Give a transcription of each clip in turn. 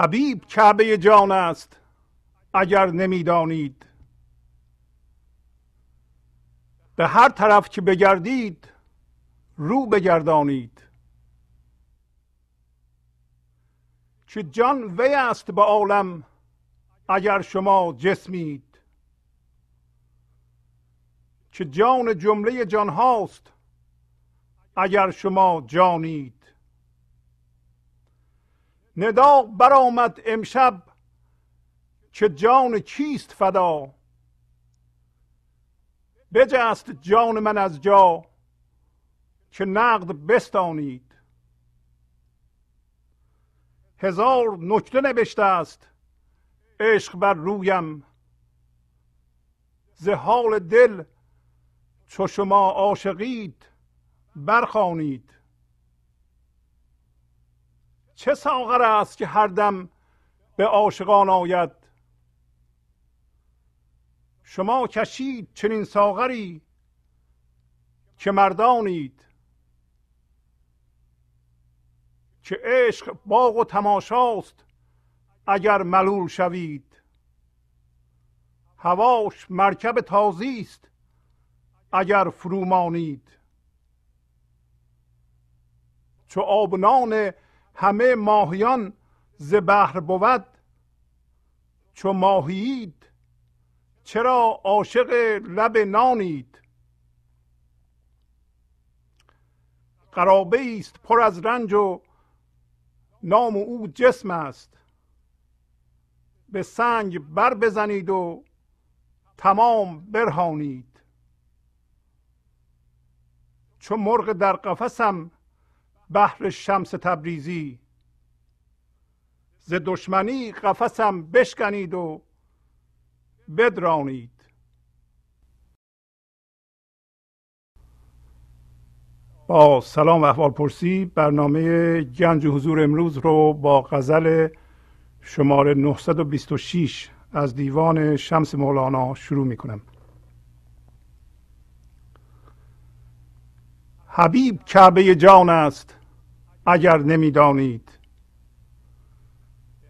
حبیب کعبه جان است اگر نمی‌دانید. به هر طرف که بگردید رو بگردانید. که جان وی است به عالم اگر شما جسمید. که جان جمله جان هاست اگر شما جانید. ندا برآمد امشب که جان کیست فدا؟ بجست جان من از جا که نقد بستانید. هزار نکته نوشته است عشق بر رویم. ز حال دل چو شما عاشقید برخوانید. چه ساغر است که هر دم به عاشقان آید؟ شما کشید چنین ساغری که مردانید. که عشق باغ و تماشاست اگر ملول شوید. هواش مرکب تازی است اگر فرومانید. چو آبنان همه ماهیان ز بحر بود. چو ماهیید چرا عاشق لب نانید؟ قرابه است پر از رنج و نام او جسم است. به سنگ بر بزنید و تمام برهانید. چو مرغ در قفسم بحر شمس تبریزی. ز دشمنی قفسم بشکنید و بدرانید. با سلام و احوال پرسی برنامه گنج حضور امروز رو با غزل شماره 926 از دیوان شمس مولانا شروع می کنم حبیب کعبه جان است. اگر نمی‌دانید.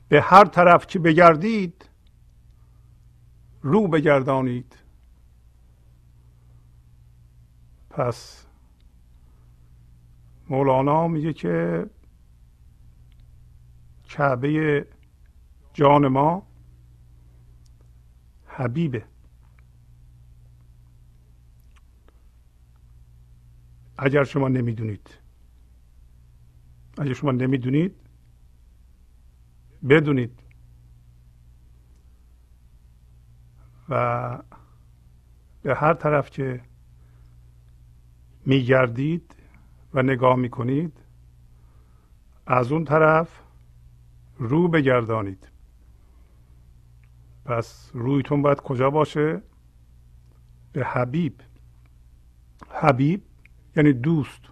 به هر طرف که بگردید رو بگردانید. پس مولانا میگه که کعبه جان ما حبیبه. اگر شما نمی‌دونید. اگر شما نمی‌دونید بدونید. و به هر طرف که میگردید و نگاه می‌کنید از اون طرف رو بگردانید. پس رویتون باید کجا باشه؟ به حبیب. حبیب یعنی دوست.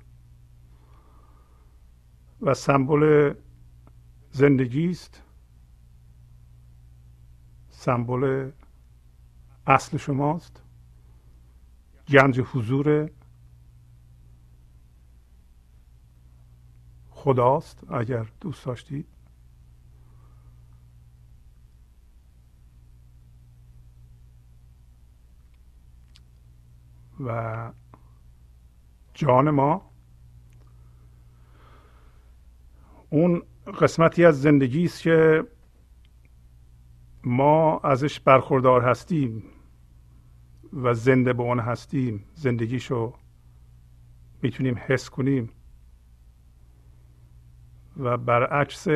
و سمبل زندگی است. سمبل اصل شماست. گنج حضور خداست اگر دوست داشتید. و جان ما اون قسمتی از زندگی است که ما ازش برخوردار هستیم و زنده به اون هستیم. زندگیشو می‌تونیم حس کنیم. و برعکس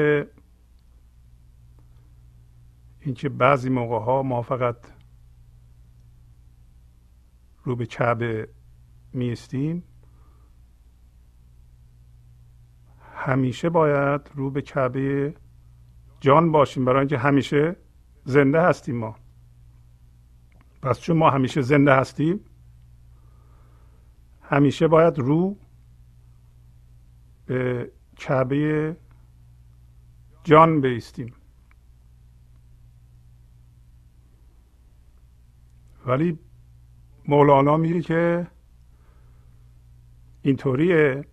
اینکه بعضی موقع ها ما فقط رو به کعبه میستیم همیشه باید رو به کعبه جان باشیم. برای اینکه همیشه زنده هستیم ما. پس چون ما همیشه زنده هستیم همیشه باید رو به کعبه جان بیستیم. ولی مولانا میگه که اینطوریه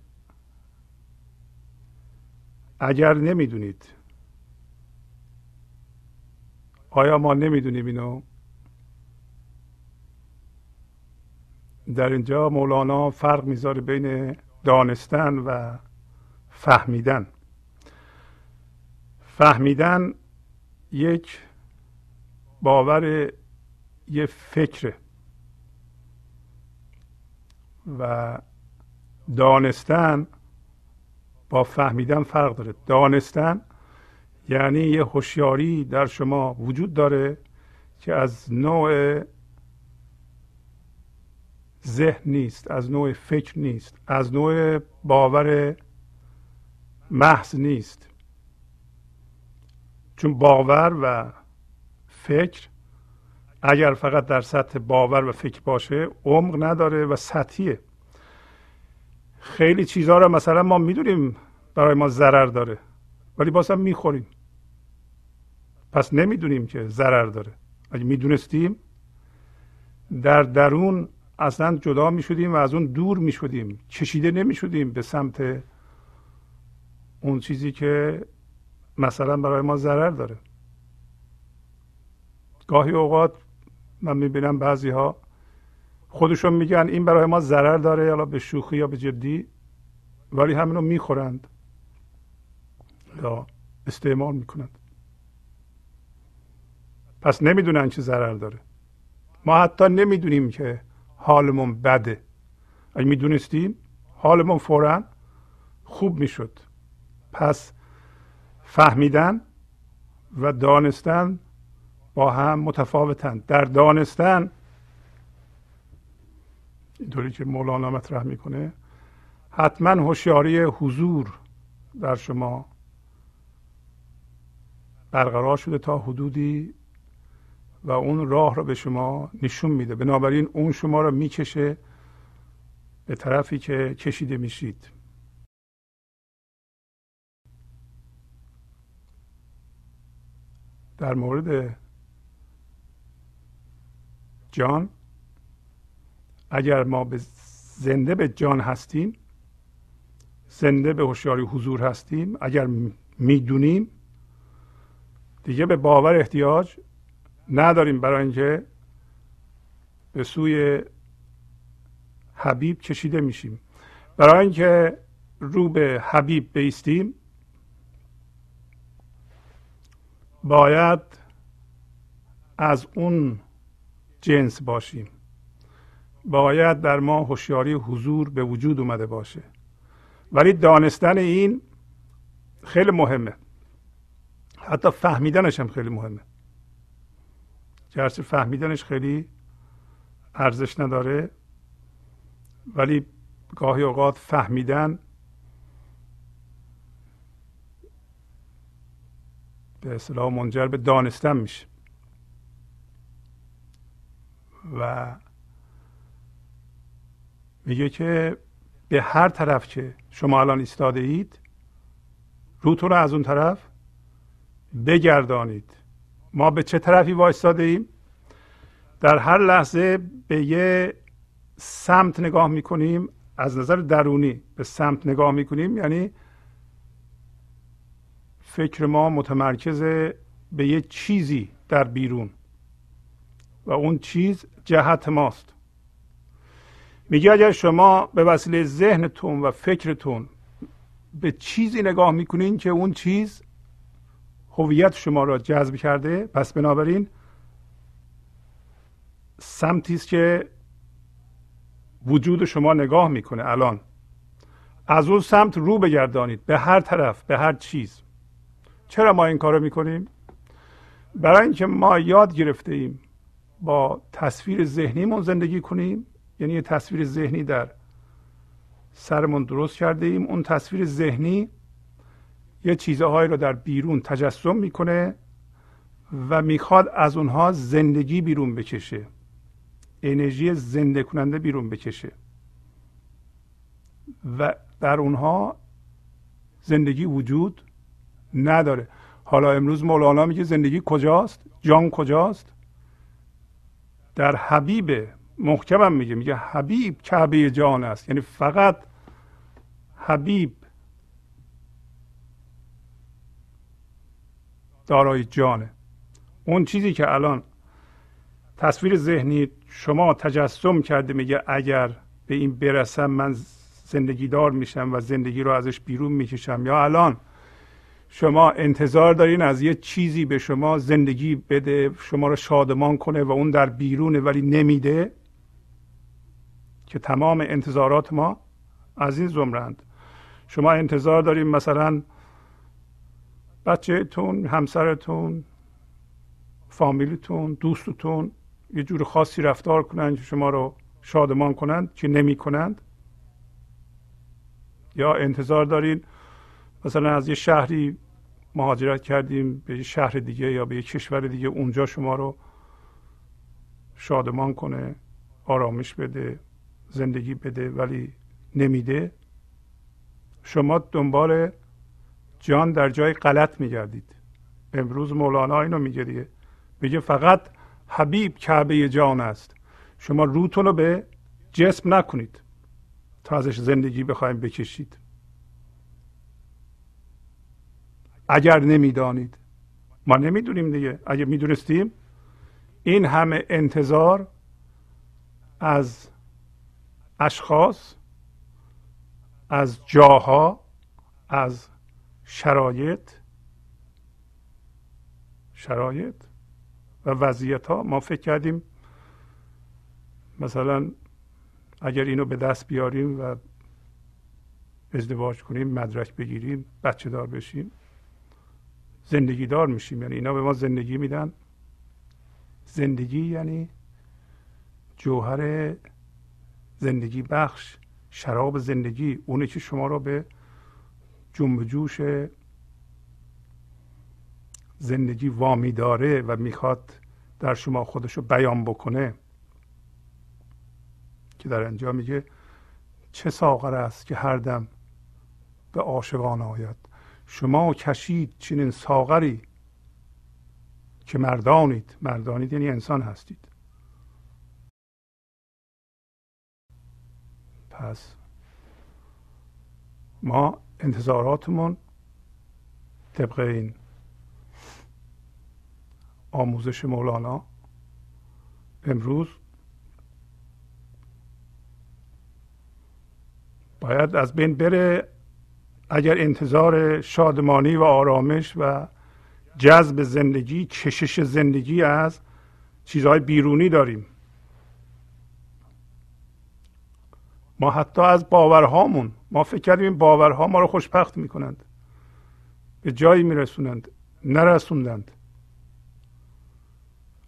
اگر نمی‌دونید. آیا ما نمی‌دونیم اینو؟ در اینجا مولانا فرق می‌ذاره بین دانستن و فهمیدن. فهمیدن یک باور یه فکره. و دانستن با فهمیدن فرق داره. دانستن یعنی یه هوشیاری در شما وجود داره که از نوع ذهن نیست از نوع فکر نیست از نوع باور محض نیست. چون باور و فکر اگر فقط در سطح باور و فکر باشه عمق نداره و سطحیه. خیلی چیزها رو مثلا ما می‌دونیم برای ما ضرر داره ولی باز هم می‌خوریم. پس نمی‌دونیم که ضرر داره. اگه می‌دونستیم در درون اصلا جدا می‌شدیم و از اون دور می‌شدیم. چشیده نمی‌شدیم به سمت اون چیزی که مثلا برای ما ضرر داره. گاهی اوقات من می‌بینم بعضی ها خودشون میگن این برای ما ضرر داره یا به شوخی یا به جدی ولی همینو می‌خورند. یا استعمال می‌کنند. پس نمی‌دونن چه ضرر داره. ما حتی نمی‌دونیم که حالمون بده. اگه می‌دونستیم حالمون فورا خوب می‌شد. پس فهمیدن و دانستن با هم متفاوتند در دانستن اینطوری که مولانا مطرح می‌کنه. حتما هوشیاری حضور در شما برقرار شده تا حدودی و اون راه رو به شما نشون میده. بنابراین اون شما رو می‌کشه به طرفی که کشیده میشید. در مورد جان اگر ما به زنده به جان هستیم زنده به هوشیاری حضور هستیم اگر می‌دونیم دیگه به باور احتیاج نداریم برای اینکه به سوی حبیب کشیده میشیم. برای اینکه رو به حبیب بیستیم باید از اون جنس باشیم. باید در ما هوشیاری حضور به وجود اومده باشه. ولی دانستن این خیلی مهمه. حتی فهمیدنش هم خیلی مهمه. گرچه فهمیدنش خیلی ارزش نداره ولی گاهی اوقات فهمیدن به اصطلاح منجر به دانستن میشه. و میگه که به هر طرف که شما الان ایستاده اید روتون رو از اون طرف بگردانید. ما به چه طرفی وایستاده ایم؟ در هر لحظه به یه سمت نگاه می‌کنیم از نظر درونی به سمت نگاه می‌کنیم یعنی فکر ما متمرکز به یه چیزی در بیرون و اون چیز جهت ماست. میگه اگر شما به وسیله ذهنتون و فکرتون به چیزی نگاه می‌کنین که اون چیز هویت شما را جذب کرده پس بنابراین سمتی است که وجود شما نگاه می‌کنه الان. از اون سمت رو بگردانید به هر طرف به هر چیز. چرا ما این کارو می‌کنیم؟ برای اینکه ما یاد گرفته ایم با تصویر ذهنیمون زندگی کنیم یعنی یه تصویر ذهنی در سرمون درست کرده ایم. اون تصویر ذهنی یه چیزهایی رو در بیرون تجسم می‌کنه و می‌خواد از اونها زندگی بیرون بکشه. انرژی زنده کننده بیرون بکشه. و در اونها زندگی وجود نداره. حالا امروز مولانا میگه زندگی کجاست؟ جان کجاست؟ در حبیب محکمم میگه میگه حبیب کعبه جان است. یعنی فقط حبیب دارای جانه. اون چیزی که الان تصویر ذهنی شما تجسم کرده میگه اگر به این برسم من زندگی دار میشم و زندگی رو ازش بیرون می‌کشم. یا الان شما انتظار دارین از یه چیزی به شما زندگی بده شما رو شادمان کنه و اون در بیرونه ولی نمیده که تمام انتظارات ما از این زمرند. شما انتظار داریم مثلا بچهتون همسرتون فامیلتون دوستتون یه جور خاصی رفتار کنند که شما رو شادمان کنند که نمی کنند. یا انتظار دارین مثلا از یه شهری مهاجرت کردیم به یه شهر دیگه یا به یه کشور دیگه اونجا شما رو شادمان کنه آرامش بده. زندگی بده ولی نمیده. شما دنبال جان در جای غلط میگردید. امروز مولانا اینو میگه دیگه. میگه فقط حبیب کعبه جان است. شما روتون رو به جسم نکنید تا ازش زندگی بخوایم بکشید. اگر نمی‌دانید. ما نمی‌دونیم دیگه. اگر می‌دونستیم این همه انتظار از اشخاص از جاها از شرایط شرایط و وضعیت ها ما فکر کردیم مثلا اگر اینو به دست بیاریم و ازدواج کنیم مدرک بگیریم بچه دار بشیم زندگی دار میشیم. یعنی اینا به ما زندگی میدن. زندگی یعنی جوهر زندگی بخش شراب زندگی اونه که شما را به جنب جوش زندگی وامی داره و می‌خواد در شما خودش رو بیان بکنه. که در انجام میگه چه ساغر است که هر دم به عاشقان آید. شما کشید چنین ساغری که مردانید. مردانید یعنی انسان هستید. پس ما انتظاراتمون طبق این آموزش مولانا امروز باید از بین بره. اگر انتظار شادمانی و آرامش و جذب زندگی کشش زندگی از چیزهای بیرونی داریم. ما حتی از باورهامون ما فکر کردیم این باورها ما رو خوشبخت می‌کنند. به جایی میرسونند نرسوندند.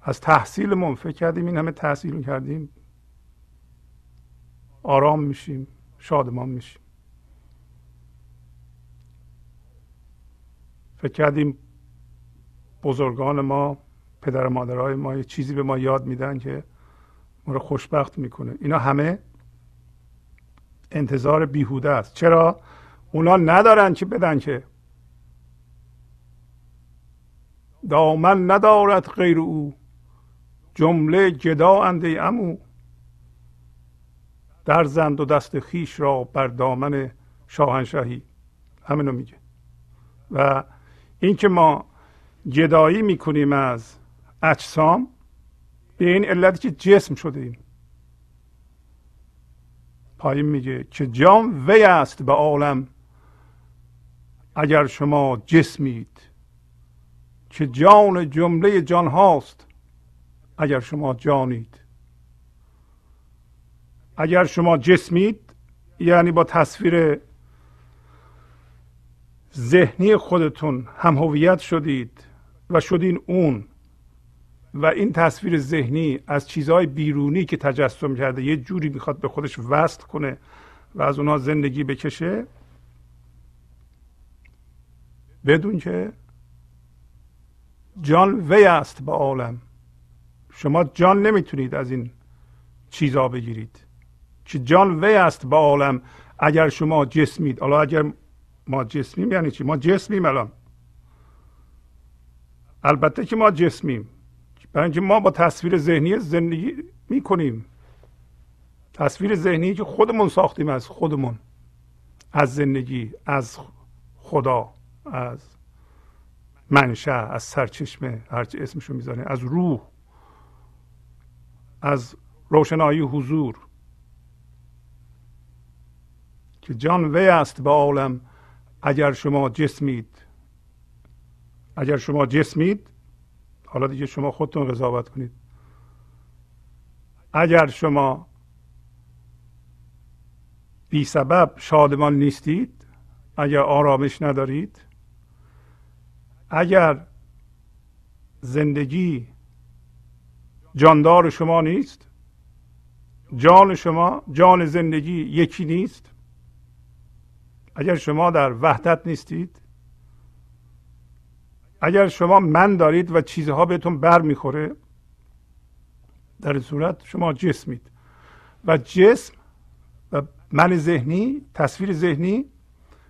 از تحصیلمون فکر کردیم این همه تحصیل کردیم. آرام میشیم شادمان میشیم. فکر کردیم بزرگان ما پدر و مادرهای ما یه چیزی به ما یاد میدن که ما رو خوشبخت می‌کنه. اینا همه انتظار بیهوده است. چرا؟ اونا ندارن که بدن که. دامن ندارد غیر او. جمله جدا انده امو در زند و دست خیش را بر دامن شاهنشاهی. همینو میگه. و اینکه ما جدایی می‌کنیم از اجسام به این علتی که جسم شده ایم. پایین میگه که جان وی است به عالم اگر شما جسمید. که جان جمله جان هاست اگر شما جانید. اگر شما جسمید یعنی با تصویر ذهنی خودتون هم هویت شدید و شدین اون. و این تصویر ذهنی از چیزهای بیرونی که تجسم کرده یه جوری می‌خواد به خودش وصل کنه و از اونها زندگی بکشه بدون که جان وی است به عالم. شما جان نمی‌تونید از این چیزا بگیرید. که جان وی است به عالم. اگر شما جسمید حالا اگر ما جسمیم یعنی چی؟ ما جسمیم الان. البته که ما جسمیم. برای اینکه ما با تصویر ذهنی زندگی می‌کنیم. تصویر ذهنی که خودمون ساختیم از خودمون از زندگی از خدا از منشه از سرچشمه هرچی اسمشو می‌زنه از روح از روشنایی حضور. که جان وی است به عالم اگر شما جسمید. اگر شما جسمید حالا دیگه شما خودتون قضاوت کنید. اگر شما بی سبب شادمان نیستید اگر آرامش ندارید اگر زندگی جاندار شما نیست جان شما جان زندگی یکی نیست اگر شما در وحدت نیستید اگر شما من دارید و چیزها بهتون بر می‌خوره در صورت شما جسمید و جسم و من ذهنی تصویر ذهنی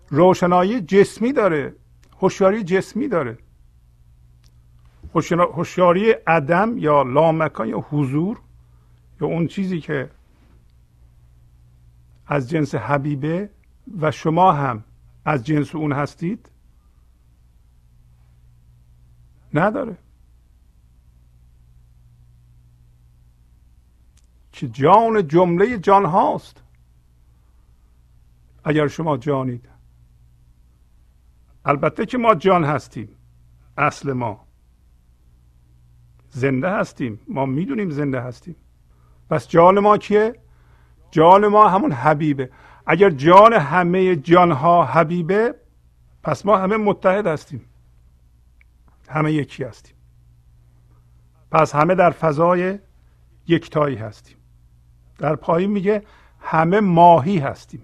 روشنایی جسمی داره هوشیاری جسمی داره. هوشیاری عدم یا لامکان یا حضور یا اون چیزی که از جنس حبیبه و شما هم از جنس اون هستید نداره. که جان جمله جان هاست. اگر شما جانید. البته که ما جان هستیم. اصل ما. زنده هستیم. ما می‌دونیم زنده هستیم. پس جان ما کیه? جان ما همون حبیبه. اگر جان همه جانها حبیبه پس ما همه متحد هستیم. همه یکی هستیم. پس همه در فضای یکتایی هستیم. در پایین میگه همه ماهی هستیم.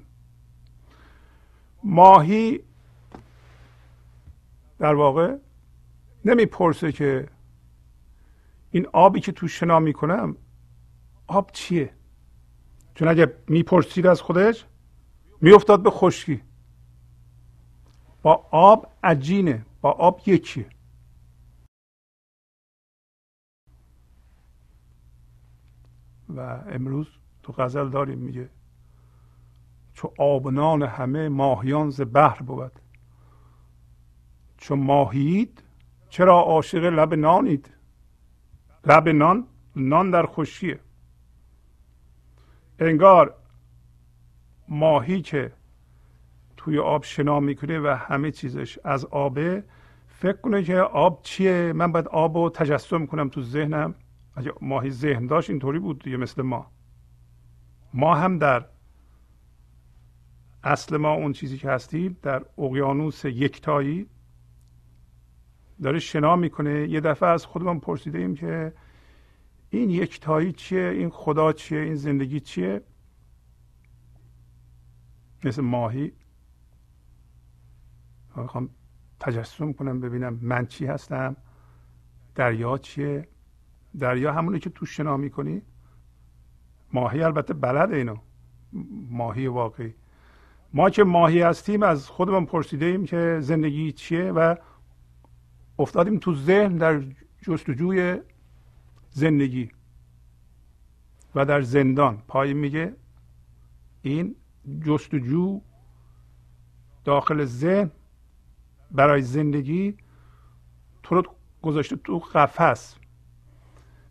ماهی در واقع نمی‌پرسه که این آبی که تو شنا می‌کنم آب چیه؟ چون اگه می‌پرسید از خودش میافتاد به خشکی. با آب عجینه با آب یکیه. و امروز تو غزل داریم میگه چو آبنان همه ماهیان ز بحر بود. چو ماهیید چرا عاشق لب نانید؟ لب نان نان در خوشیه. انگار ماهی که توی آب شنا می‌کنه و همه چیزش از آبه فکر کنه که آب چیه؟ من باید آب رو تجسم کنم تو ذهنم. اگه ماهی ذهن داشت اینطوری بود دیگه مثل ما. ما هم در اصل ما اون چیزی که هستیم در اقیانوس یکتایی داره شنا می‌کنه. یه دفعه از خودمون پرسیده ایم که این یکتایی چیه؟ این خدا چیه؟ این زندگی چیه؟ مثل ماهی. می‌خوام تجسم کنم ببینم من چی هستم؟ دریا چیه؟ دریا همونی که تو شنا می‌کنی؟ ماهی البته بلد اینو. ماهی واقعی. ما که ماهی هستیم از خودمون پرسیده ایم که زندگی چیه و افتادیم تو ذهن در جستجوی زندگی و در زندان. پای میگه این جستجو داخل ذهن برای زندگی تو رو گذاشته تو قفس.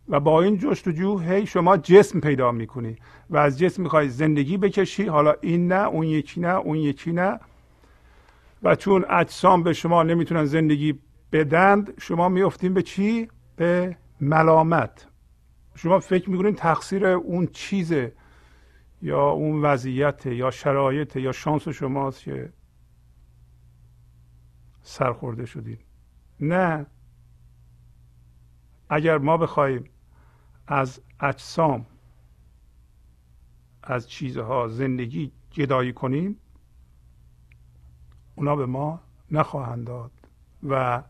و با این جستجو هی شما جسم پیدا می‌کنی و از جسم می‌خوای زندگی بکشی. حالا این نه اون یکی نه اون یکی نه. و چون اجسام به شما نمی‌تونن زندگی بدند شما میفتیم به چی؟ به ملامت. شما فکر می‌کنین تقصیر اون چیزه یا اون وضعیت یا شرایط یا شانس شماست که سرخورده شدید نه. اگر ما بخواهیم از اجسام از چیزها زندگی جدایی کنیم اونا به ما نخواهند داد. و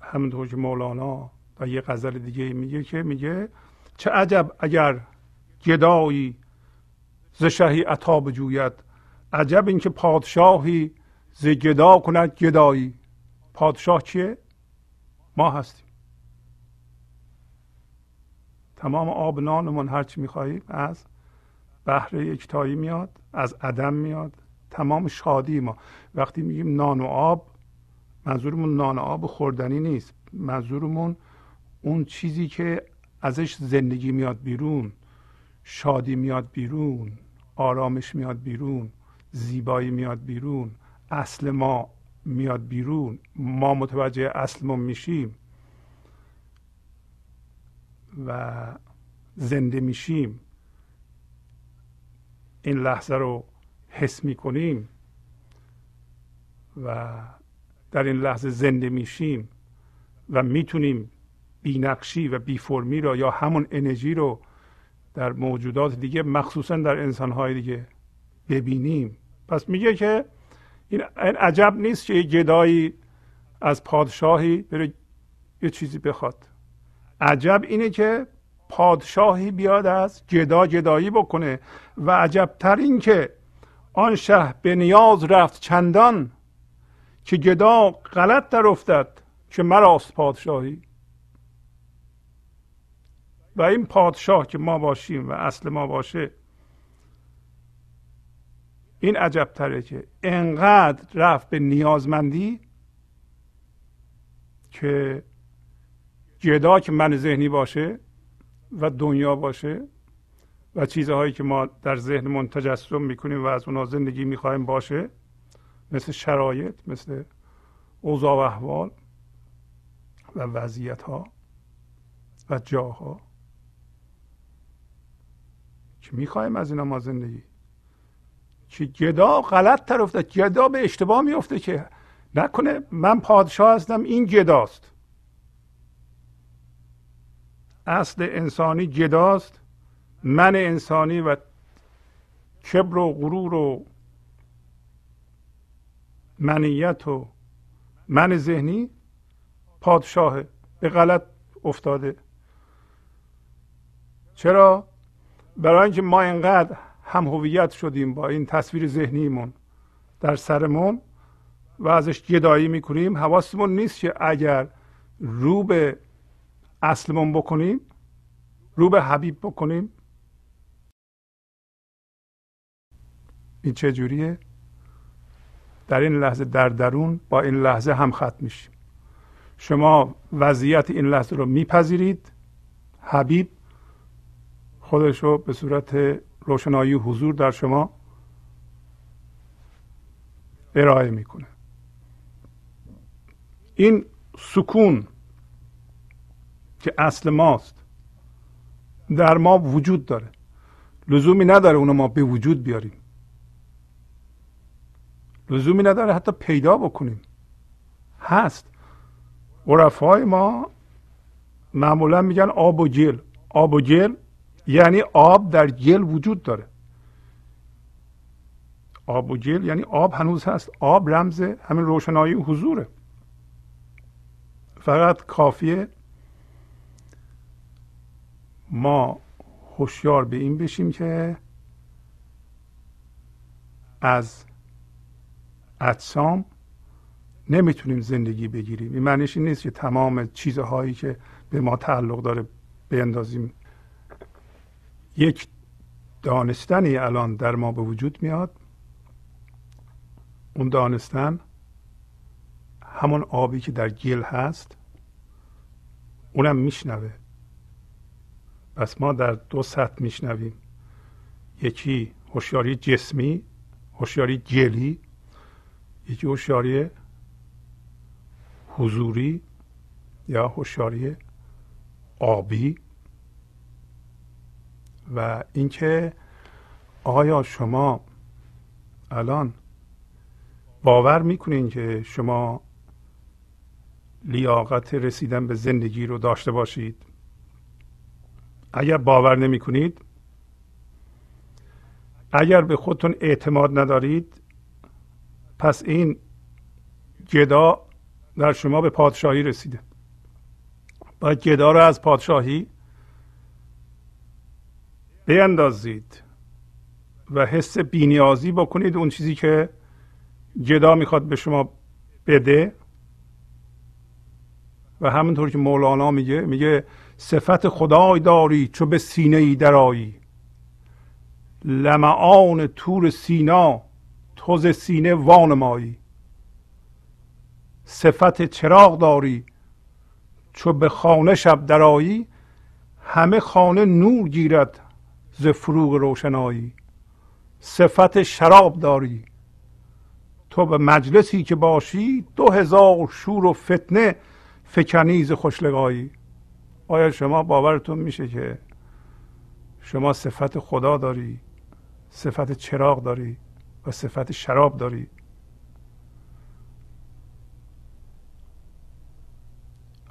همونطور که مولانا و یه غزل دیگه میگه که میگه چه عجب اگر گدایی ز شهی عطا بجوید. عجب اینکه پادشاهی ز گدا کند گدایی. پادشاه چیه؟ ما هستیم. تمام آب نانمون هرچی می‌خواهیم از بحر یکتایی میاد از عدم میاد. تمام شادی ما. وقتی میگیم نان و آب منظورمون نان آب خوردنی نیست. منظورمون اون چیزی که ازش زندگی میاد بیرون شادی میاد بیرون آرامش میاد بیرون زیبایی میاد بیرون اصل ما میاد بیرون. ما متوجه اصلمون میشیم. و زنده میشیم. این لحظه رو حس می‌کنیم و در این لحظه زنده میشیم و می‌تونیم بینقشی و بی فرمی رو یا همون انرژی رو در موجودات دیگه مخصوصا در انسانهای دیگه ببینیم. پس میگه که این عجب نیست که یه گدایی از پادشاهی بره یه چیزی بخواد. عجب اینه که پادشاهی بیاد از گدا گدایی بکنه و عجبتر این که آن شه به نیاز رفت چندان که گدا غلط در افتد که مراست پادشاهی. و این پادشاه که ما باشیم و اصل ما باشه این عجب تره که انقدر رفت به نیازمندی که جدا که من ذهنی باشه و دنیا باشه و چیزهایی که ما در ذهنمون تجسم می‌کنیم و از اونها زندگی می‌خوایم باشه مثل شرایط مثل اوضاع و احوال و وضعیت ها و جاها که می‌خوایم از اینا ما زندگی. که گدا غلط افتاد گدا به اشتباه میفته که نکنه من پادشاه هستم این گداست. اصل انسانی گداست من انسانی و کبر و غرور و منیت و من ذهنی پادشاه به غلط افتاده. چرا؟ برای اینکه ما اینقدر هم هویت شدیم با این تصویر ذهنیمون در سرمون و ازش گدایی می‌کنیم حواسمون نیست که اگر رو به اصلمون بکنیم رو به حبیب بکنیم. این چجوریه در این لحظه در درون با این لحظه هم خط میشیم. شما وضعیت این لحظه رو میپذیرید. حبیب خودش رو به صورت روشنایی حضور در شما ارائه می‌کنه. این سکون که اصل ماست. در ما وجود داره. لزومی نداره اونو ما به وجود بیاریم. لزومی نداره حتی پیدا بکنیم. هست. عرفای ما معمولا میگن آب و جل. آب و جل یعنی آب در گل وجود داره. آب و جل یعنی آب هنوز هست. آب رمز همین روشنایی حضوره. فقط کافیه ما هوشیار به این بشیم که از اجسام نمی‌تونیم زندگی بگیریم. این معنیش نیست که تمام چیزهایی که به ما تعلق داره بیندازیم. یک دانستنی الان در ما به وجود میاد. اون دانستن همون آبی که در گل هست. اونم میشنوه. پس ما در دو سطح میشنویم. یکی هوشیاری جسمی هوشیاری گلی یکی هوشیاری حضوری یا هوشیاری آبی و اینکه آیا شما الان باور می‌کنین که شما لیاقت رسیدن به زندگی رو داشته باشید؟ اگر باور نمی کنید اگر به خودتون اعتماد ندارید پس این گدا در شما به پادشاهی رسیده. باید گدا رو از پادشاهی بیندازید و حس بینیازی بکنید اون چیزی که جدا می‌خواد به شما بده. و همونطور که مولانا میگه میگه صفت خدای داری چو به سینه ای درایی لمعان تور سینا توز سینه وانمایی. صفت چراغ داری چو به خانه شب درایی همه خانه نور گیرد ز فروغ روشنایی. صفت شراب داری تو به مجلسی که باشی دو هزار شور و فتنه فکنیز خوشلگایی. آیا شما باورتون میشه که شما صفت خدا داری صفت چراغ داری و صفت شراب داری؟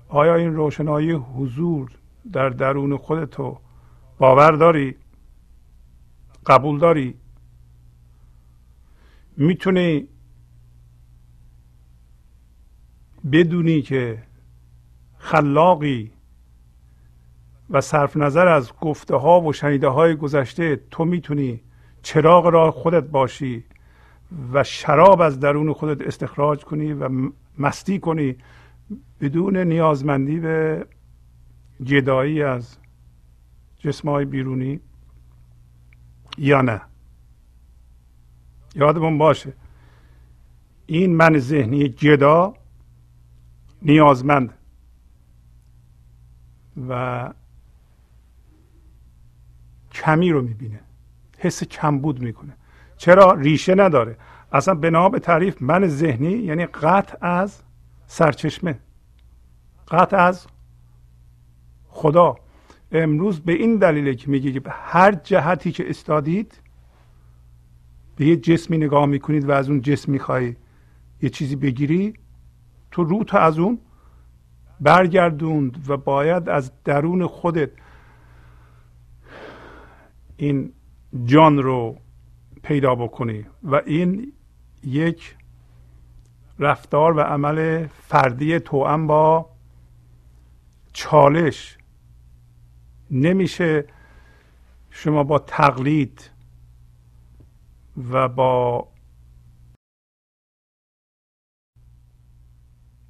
آیا این روشنایی حضور در درون خودتو باور داری قبول داری؟ می‌تونی بدونی که خلاقی و صرف نظر از گفته ها و شنیده های گذشته تو می‌تونی چراغ را خودت باشی و شراب از درون خودت استخراج کنی و مستی کنی بدون نیازمندی به جدایی از جسمهای بیرونی یا نه. یادمون باشه این من ذهنی جدا نیازمند و کمی رو می‌بینه. حس کمبود می‌کنه. چرا؟ ریشه نداره. اصلا بنا به تعریف من ذهنی یعنی قطع از سرچشمه. قطع از خدا. امروز به این دلیله که میگه که هر جهتی که استادید به یه جسمی نگاه می‌کنید و از اون جسم می‌خوای یه چیزی بگیری تو رو تو از اون برگردوند و باید از درون خودت این جان رو پیدا بکنی و این یک رفتار و عمل فردی توأم با چالش. نمیشه شما با تقلید و با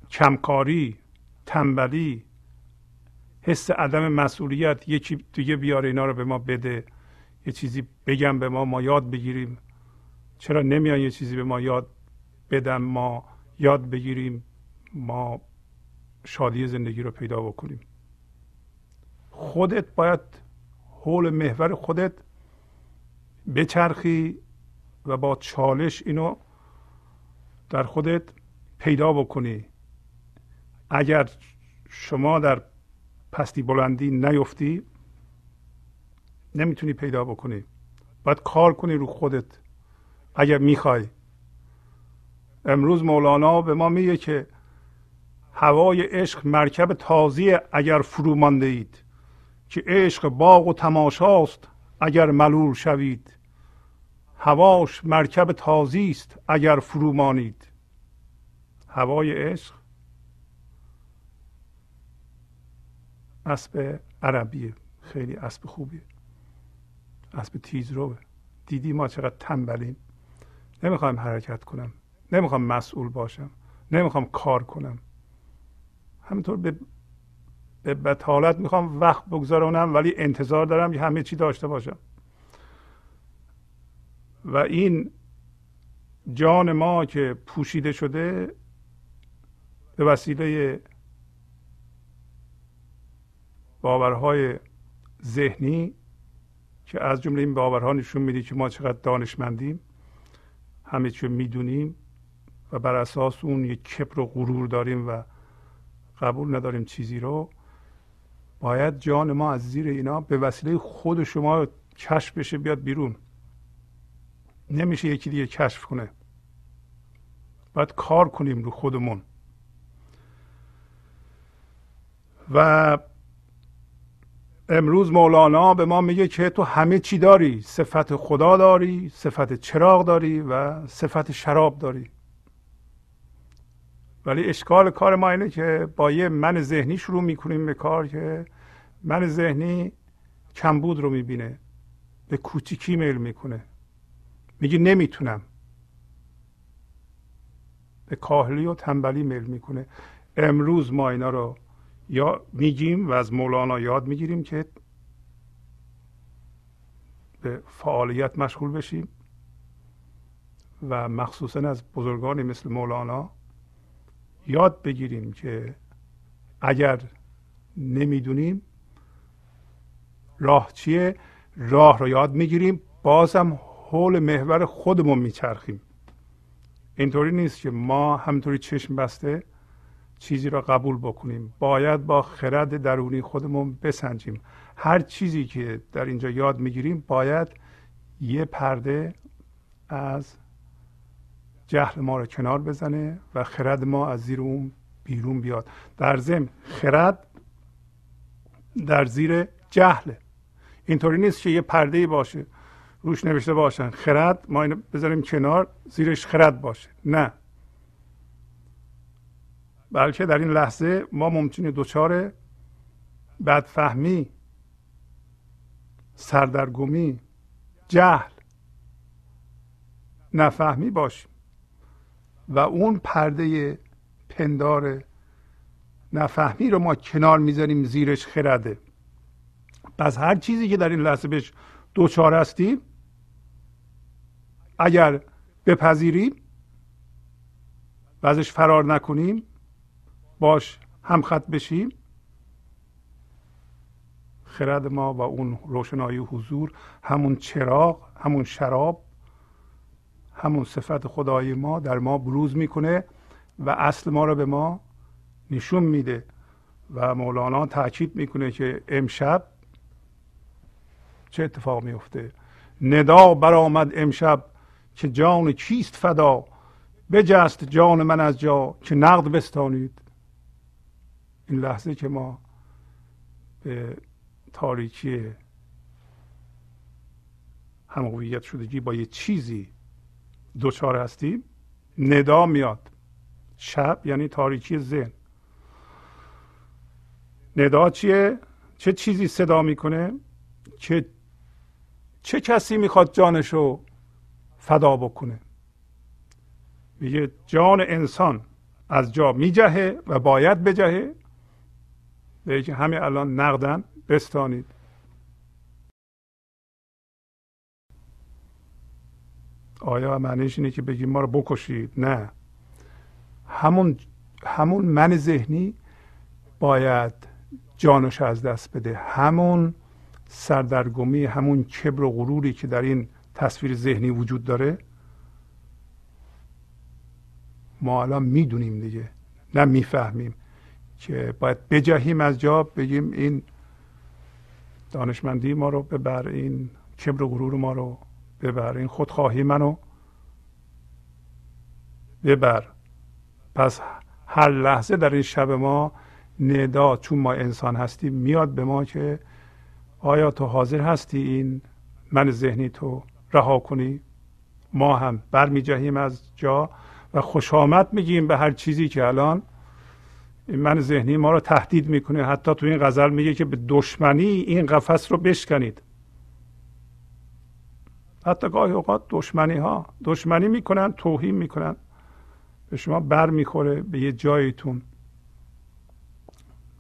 کمکاری تنبلی حس عدم مسئولیت یکی دیگه بیاره اینا رو به ما بده. یه چیزی بگم به ما ما یاد بگیریم. چرا نمیان یه چیزی به ما یاد بدن؟ ما یاد بگیریم. ما شادی زندگی رو پیدا بکنیم. خودت باید حول محور خودت بچرخی و با چالش اینو در خودت پیدا بکنی. اگر شما در پستی بلندی نیفتی نمی‌تونی پیدا بکنی. باید کار کنی رو خودت. اگر می‌خوای. امروز مولانا به ما میگه که هوای عشق مرکب تازی اگر فرو مانده اید که عشق باغ و تماشاست اگر ملول شوید. هواش مرکب تازی است اگر فرو مانید هوای عشق اسب عربیه. خیلی اسب خوبیه. اسب تیز رو دیدی ما چقدر تنبلیم. نمی‌خوایم حرکت کنم. نمی‌خوام مسئول باشم. نمی‌خوام کار کنم. همینطور به به بتالت می‌خوام وقت بگذارونم ولی انتظار دارم که همه چی داشته باشم. و این جان ما که پوشیده شده به وسیله باورهای ذهنی که از جمله این باورها نشون میده که ما چقدر دانشمندیم همه چی می‌دونیم و بر اساس اون یک کبر و غرور داریم و قبول نداریم چیزی رو باید جان ما از زیر اینا به وسیله خود شما کشف بشه بیاد بیرون. نمیشه یکی دیگه کشف کنه. باید کار کنیم رو خودمون. و امروز مولانا به ما میگه که تو همه چی داری صفت خدا داری صفت چراغ داری و صفت شراب داری. ولی اشکال کار ما اینه که با یه من ذهنی شروع می‌کنیم به کار که من ذهنی کمبود رو می‌بینه به کوچیکی میل می‌کنه. میگه نمی‌تونم. به کاهلی و تنبلی میل می‌کنه. امروز ما اینا رو یا میگیم و از مولانا یاد می‌گیریم که به فعالیت مشغول بشیم و مخصوصا از بزرگانی مثل مولانا یاد بگیریم که اگر نمی‌دونیم راه چیه؟ راه رو یاد می‌گیریم. بازم حول محور خودمون میچرخیم. اینطوری نیست که ما همطوری چشم بسته چیزی را قبول بکنیم. باید با خرد درونی خودمون بسنجیم. هر چیزی که در اینجا یاد می‌گیریم باید یه پرده از جهل ما رو کنار بزنه و خرد ما از زیر اون بیرون بیاد. در ضمن خرد در زیر جهله اینطوری نیست که یه پرده باشه روش نوشته باشن خرد ما اینو بذاریم کنار زیرش خرد باشه. نه. بلکه در این لحظه ما ممکنه دچار بدفهمی سردرگمی جهل نفهمی باشیم. و اون پرده پندار نفهمی رو ما کنار می‌ذاریم زیرش خرده. پس هر چیزی که در این لحظه بهش دوچار هستیم اگر بپذیریم و ازش فرار نکنیم باش همخط بشیم. خرد ما و اون روشنایی حضور همون چراغ همون شراب همون صفت خدای ما در ما بروز می‌کنه و اصل ما رو به ما نشون میده و مولانا تاکید می‌کنه که امشب چه اتفاق میفته ندا برآمد امشب که جان چیست فدا؟ بجست جان من از جا که نقد بستانید. این لحظه که ما به تاریکی هم شدگی با یه چیزی دوچار هستیم ندا میاد. شب یعنی تاریکی ذهن. ندا چیه؟ چه چیزی صدا می‌کنه؟ که چه کسی می‌خواد جانشو فدا بکنه؟ میگه جان انسان از جا میجهه و باید بجهه. به که همه الان نقدن بستانید. آیا معنیش اینه که بگیم ما رو بکشید؟ نه. همون همون من ذهنی باید جانش از دست بده. همون سردرگمی همون کبر و غروری که در این تصویر ذهنی وجود داره ما الان می‌دونیم دیگه. نه می‌فهمیم. که باید بجهیم از جا بگیم این دانشمندی ما رو ببر این کبر و غرور ما رو ببر این خودخواهی منو ببر. پس هر لحظه در این شب ما ندا چون ما انسان هستیم میاد به ما که آیا تو حاضر هستی این من ذهنی تو رها کنی؟ ما هم برمیجهیم از جا و خوش آمد میگیم به هر چیزی که الان من ذهنی ما رو تهدید می‌کنه. حتی تو این غزل میگه که به دشمنی این قفس رو بشکنید. حتی گاهی اوقات دشمنی ها دشمنی می‌کنن توهین می‌کنن. به شما بر می‌خوره به یه جایتون.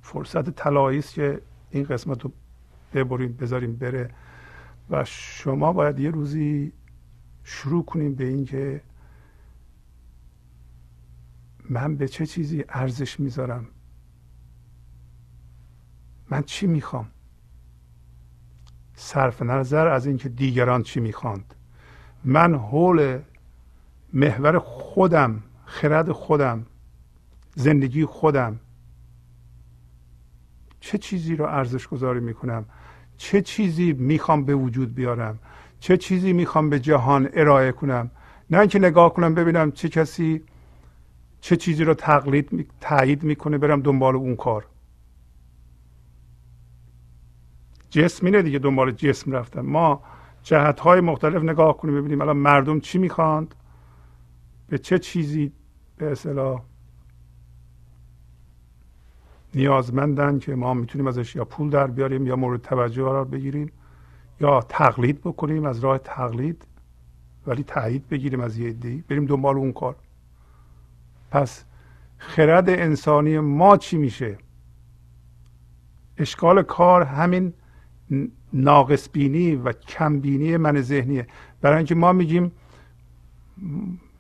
فرصت طلایی است که این قسمت رو ببریم بذاریم بره. و شما باید یه روزی شروع کنیم به اینکه من به چه چیزی ارزش می‌ذارم؟ من چی می‌خوام؟ صرف نظر از اینکه دیگران چی می‌خواند. من حول محور خودم خرد خودم زندگی خودم. چه چیزی رو ارزش گذاری می‌کنم؟ چه چیزی می‌خوام به وجود بیارم؟ چه چیزی می‌خوام به جهان ارائه کنم؟ نه اینکه نگاه کنم ببینم چه کسی چه چیزی رو تقلید تایید می‌کنه برم دنبال اون کار؟ جسم اینه دیگه دنبال جسم رفتم ما جهت های مختلف نگاه کنیم ببینیم الان مردم چی می‌خواند به چه چیزی به اصطلاح نیازمندن که ما می‌تونیم ازش یا پول در بیاریم یا مورد توجه قرار بگیریم یا تقلید بکنیم از راه تقلید ولی تایید بگیریم از یه عده‌ای بریم دنبال اون کار. پس خرد انسانی ما چی میشه؟ اشکال کار همین ناقص بینی و کم بینی من ذهنیه. برای اینکه ما میگیم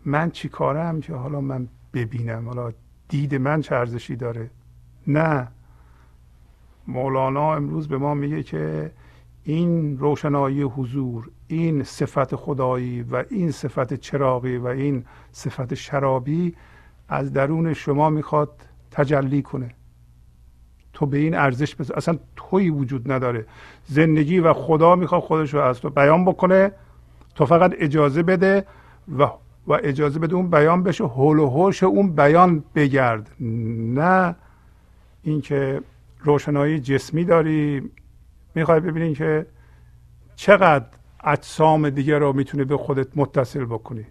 من چی کارم که حالا من ببینم حالا دید من چه ارزشی داره؟ نه. مولانا امروز به ما میگه که این روشنایی حضور این صفت خدایی و این صفت چراغی و این صفت شرابی از درون شما می‌خواد تجلی کنه. تو به این ارزش بذار اصلا توی وجود نداره. زندگی و خدا می‌خواد خودش رو از تو بیان بکنه تو فقط اجازه بده و و اجازه بده اون بیان بشه حول و حوش اون بیان بگرد. نه. اینکه روشنایی جسمی داری می‌خوای ببینین که چقدر اجسام دیگر رو می‌تونی به خودت متصل بکنی.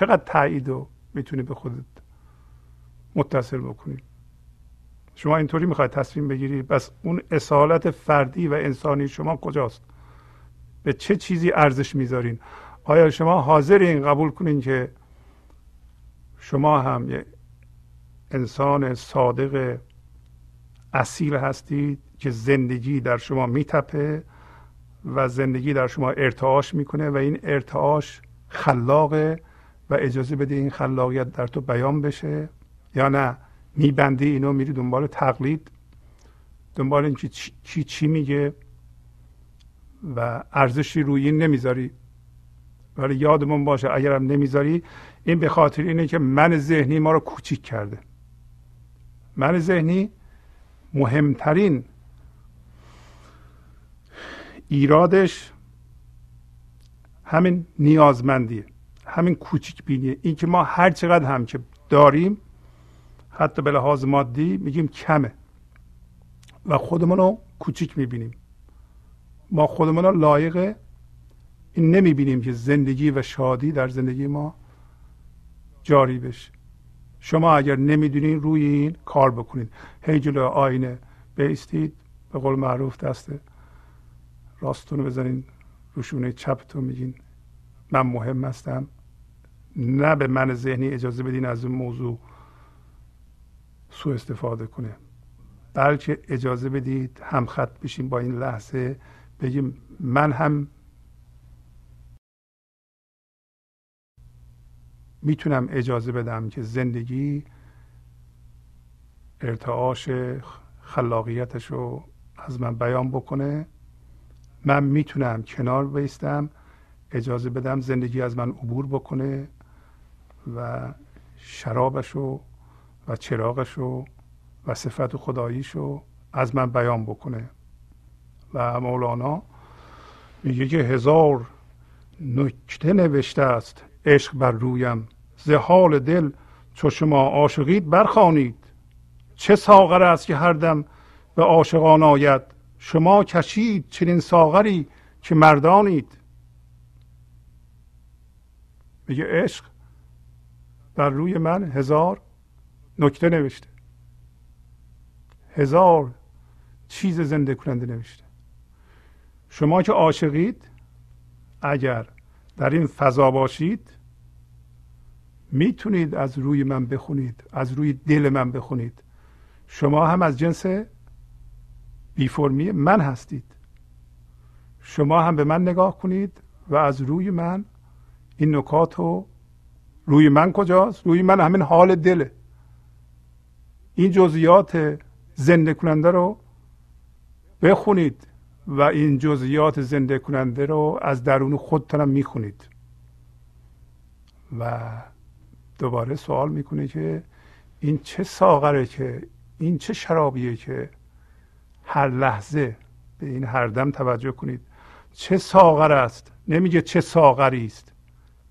چقدر تایید رو می‌تونی به خودت متصل بکنی؟ شما اینطوری می‌خوای تصمیم بگیری؟ بس اون اصالت فردی و انسانی شما کجاست؟ به چه چیزی ارزش می‌ذارین؟ آیا شما حاضرین قبول کنین که شما هم یه انسان صادق اصیل هستید که زندگی در شما میتپه و زندگی در شما ارتعاش می‌کنه و این ارتعاش خلاقه و اجازه بده این خلاقیت در تو بیان بشه یا نه؟ میبندی اینو میری دنبال تقلید دنبال اینکه چی چی میگه و ارزشی روی این نمی‌ذاری. ولی یادمون باشه اگرم نمی‌ذاری این به خاطر اینه که من ذهنی ما رو کوچیک کرده. من ذهنی مهمترین ایرادش همین نیازمندیه. همین کوچیک بینیه این که ما هر چقدر هم که داریم حتی به لحاظ مادی میگیم کمه. و خودمون رو کوچیک می‌بینیم. ما خودمون رو لایق این نمی‌بینیم که زندگی و شادی در زندگی ما جاری بشه. شما اگر نمی‌دونین روی این کار بکنید هی جلو آینه بیستید به قول معروف دست راستون رو بزنین. روشونه چپتون میگین. من مهم هستم. نه به من ذهنی اجازه بدین از اون موضوع سوء استفاده کنه. بلکه اجازه بدید هم خط بشین با این لحظه بگیم من هم می‌تونم اجازه بدم که زندگی ارتعاش خلاقیتش رو از من بیان بکنه. من می‌تونم کنار بیستم اجازه بدم زندگی از من عبور بکنه. و شرابش رو و چراغش رو و صفت خداییش رو از من بیان بکنه. و مولانا میگه که هزار نکته نوشته است عشق بر رویم. ز حال دل چو شما عاشقید برخانید چه ساغر است که هر دم به عاشقان آید. شما کشید چنین ساغری که مردانید. میگه عشق بر روی من هزار نکته نوشته. هزار چیز زنده کننده نوشته. شما که عاشقید اگر در این فضا باشید می‌تونید از روی من بخونید از روی دل من بخونید. شما هم از جنس بیفرمی من هستید. شما هم به من نگاه کنید و از روی من این نکات رو روی من کجاست؟ روی من همین حال دله. این جزئیات زنده کننده رو بخونید و این جزئیات زنده کننده رو از درون خودتونم می‌خونید. و دوباره سوال می‌کنه که این چه ساغره که این چه شرابیه که هر لحظه به این هر دم توجه کنید. چه ساغر است؟ نمیگه چه ساغری است.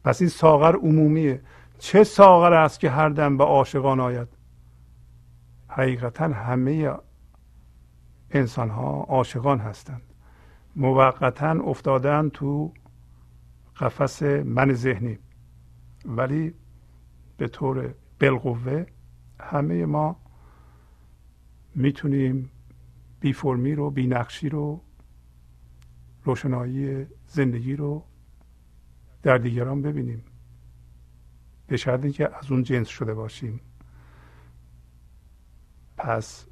پس این ساغر عمومیه. چه ساغر است که هر دم به عاشقان آید؟ حقیقتا همه انسان ها عاشقان هستند. موقتا افتادن تو قفس من ذهنی. ولی به طور بالقوه همه ما می‌تونیم بی فرمی رو بی نقشی رو روشنایی زندگی رو در دیگران ببینیم. به شرطی که از اون جنس شده باشیم. پس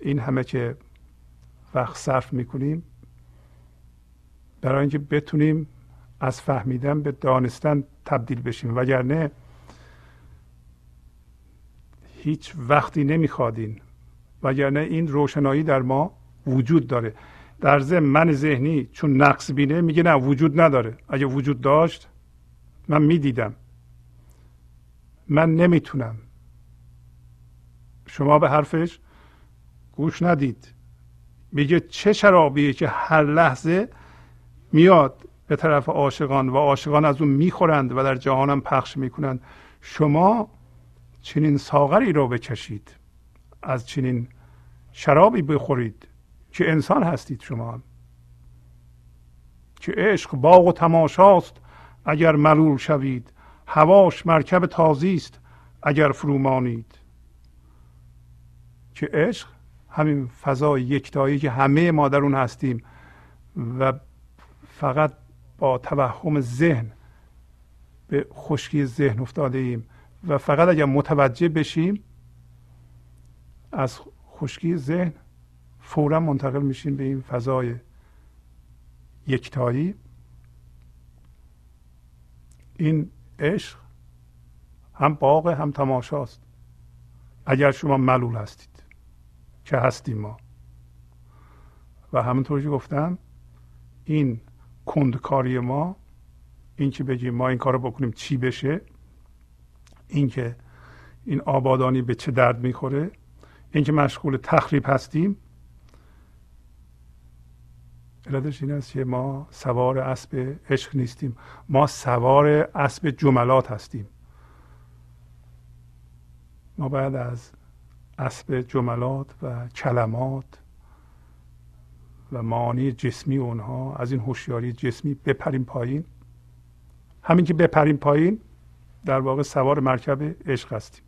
این همه که وقت صرف می‌کنیم برای اینکه بتونیم از فهمیدن به دانستن تبدیل بشیم. وگرنه هیچ وقتی نمیخوادین وگرنه این روشنایی در ما وجود داره. در ضمن من ذهنی چون نقص بینه میگه نه وجود نداره. اگه وجود داشت من می‌دیدم. من نمی‌تونم. شما به حرفش گوش ندید. میگه چه شرابیه که هر لحظه میاد به طرف عاشقان و عاشقان از اون می‌خورند و در جهانم پخش می‌کنند. شما چنین ساغری رو بچشید از چنین شرابی بخورید. که انسان هستید شما؟ که عشق باغ و تماشاست اگر ملول شوید. هواش مرکب تازی است اگر فرومانید. که عشق؟ همین فضای یکتایی که همه ما در اون هستیم و فقط با توهم ذهن به خشکی ذهن افتاده ایم و فقط اگر متوجه بشیم از خشکی ذهن فورا منتقل میشیم به این فضای یکتایی. این عشق هم باغ هم تماشاست. اگر شما ملول هستید که هستیم ما. و همونطور که گفتم این کندکاری ما این که بگیم ما این کار رو بکنیم چی بشه این که این آبادانی به چه درد می‌خوره این که مشغول تخریب هستیم علتش این است که ما سوار اسب عشق نیستیم. ما سوار اسب جملات هستیم. ما باید از اسب جملات و کلمات و معانی جسمی اونها از این هوشیاری جسمی بپریم پایین. همین که بپریم پایین در واقع سوار مرکب عشق هستیم.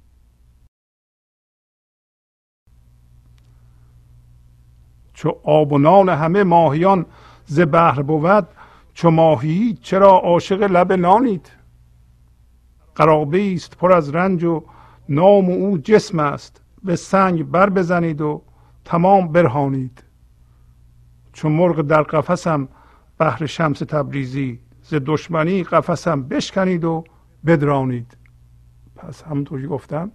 چو آب و نان همه ماهیان ز بحر بود چو ماهی چرا عاشق لب نانید؟ قرابه است پر از رنج و نام او جسم است به سنگ بر بزنید و تمام برهانید. چو مرغ در قفسم بهر شمس تبریزی ز دشمنی قفسم بشکنید و بدرانید. پس همونطور که گفتم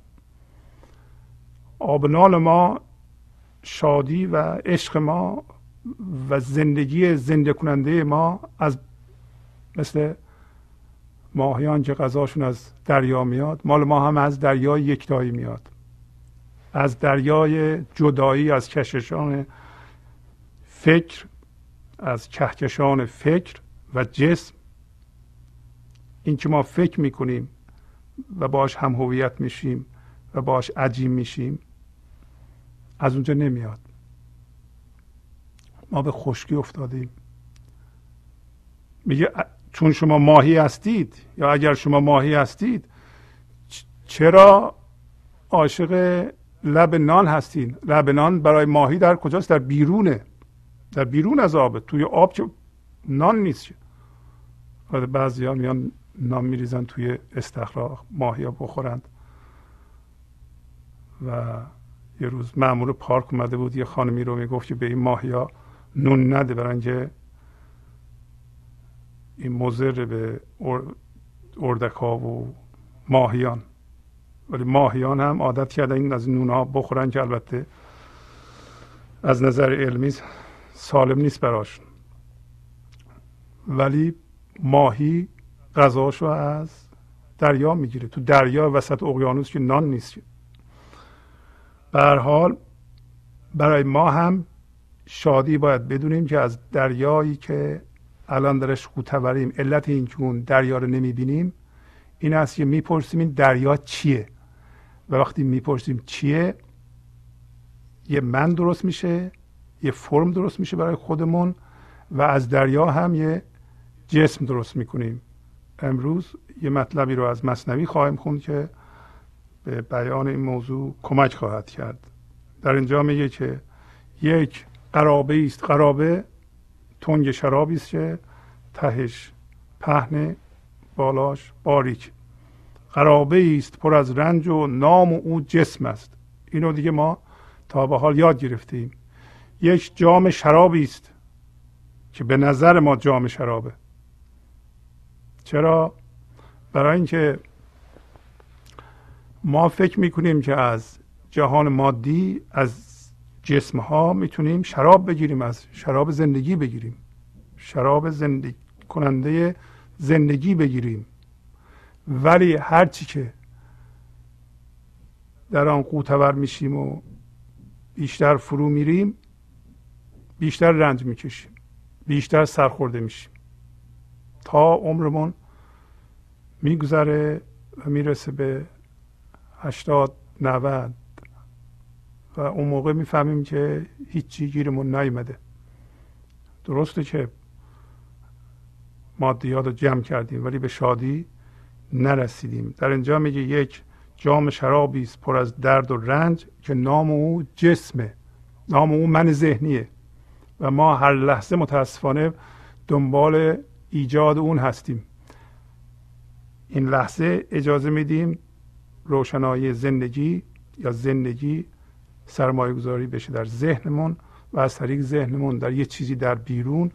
آبنال ما شادی و عشق ما و زندگی زنده کننده ما از مثل ماهیان که غذاشون از دریا میاد مال ما هم از دریای یکتایی میاد. از دریای جدایی از کششان فکر از کهکشان فکر و جسم. این که ما فکر می‌کنیم و باش هم هویت میشیم و باش عجیم میشیم. از اونجا نمیاد. ما به خشکی افتادیم. میگه چون شما ماهی هستید یا اگر شما ماهی هستید چرا عاشق لب نان هستین؟ لب نان برای ماهی در کجاست؟ در بیرونه. در بیرون از آبه توی آب که نان نیست بعضی ها میان نان میریزن توی استخراج ماهی ها بخورند. و یه روز معمور پارک اومده بود یه خانمی رو می‌گفت که به این ماهی ها نون نده برای این مضر به اردکا و ماهیان. ولی ماهیان هم عادت کردن این از نون ها بخورن که البته از نظر علمی سالم نیست براشون. ولی ماهی غذاشو از دریا می‌گیره. تو دریا وسط اقیانوس که نان نیست. به حال برای ما هم شادی باید بدونیم که از دریایی که الان درش قوتوریم علت این که اون دریا رو نمی‌بینیم این است که می‌پرسیم این دریا چیه؟ و وقتی می‌پرسیم چیه یه من درست میشه یه فرم درست میشه برای خودمون و از دریا هم یه جسم درست می‌کنیم. امروز یه مطلبی رو از مصنوی خواهیم خوند که به بیان این موضوع کمک خواهد کرد. در اینجا میگه که یک قرابه است قرابه تنگ شرابی است که تهش پهن بالاش باریک. قرابه است پر از رنج و نام او جسم است. اینو دیگه ما تا به حال یاد گرفتیم. یک جام شرابی است که به نظر ما جام شرابه. چرا؟ برای اینکه ما فکر می‌کنیم که از جهان مادی از جسم ها می‌تونیم شراب بگیریم از شراب زندگی بگیریم شراب زندگی کننده زندگی بگیریم. ولی هرچی که در آن قوتور میشیم و بیشتر فرو میریم بیشتر رنج می‌کشیم بیشتر سرخورده میشیم. تا عمرمون میگذره و می‌رسه به هشتاد نود. و اون موقع می‌فهمیم که هیچی گیرمون نیومده. درسته که مادیات رو جمع کردیم ولی به شادی نرسیدیم. در اینجا میگه یک جام شرابی است پر از درد و رنج که نام او جسمه. نام او من ذهنیه. و ما هر لحظه متاسفانه دنبال ایجاد اون هستیم. این لحظه اجازه میدیم روشنایی زندگی یا زندگی سرمایه گذاری بشه در ذهنمون و از طریق ذهنمون در یه چیزی در بیرون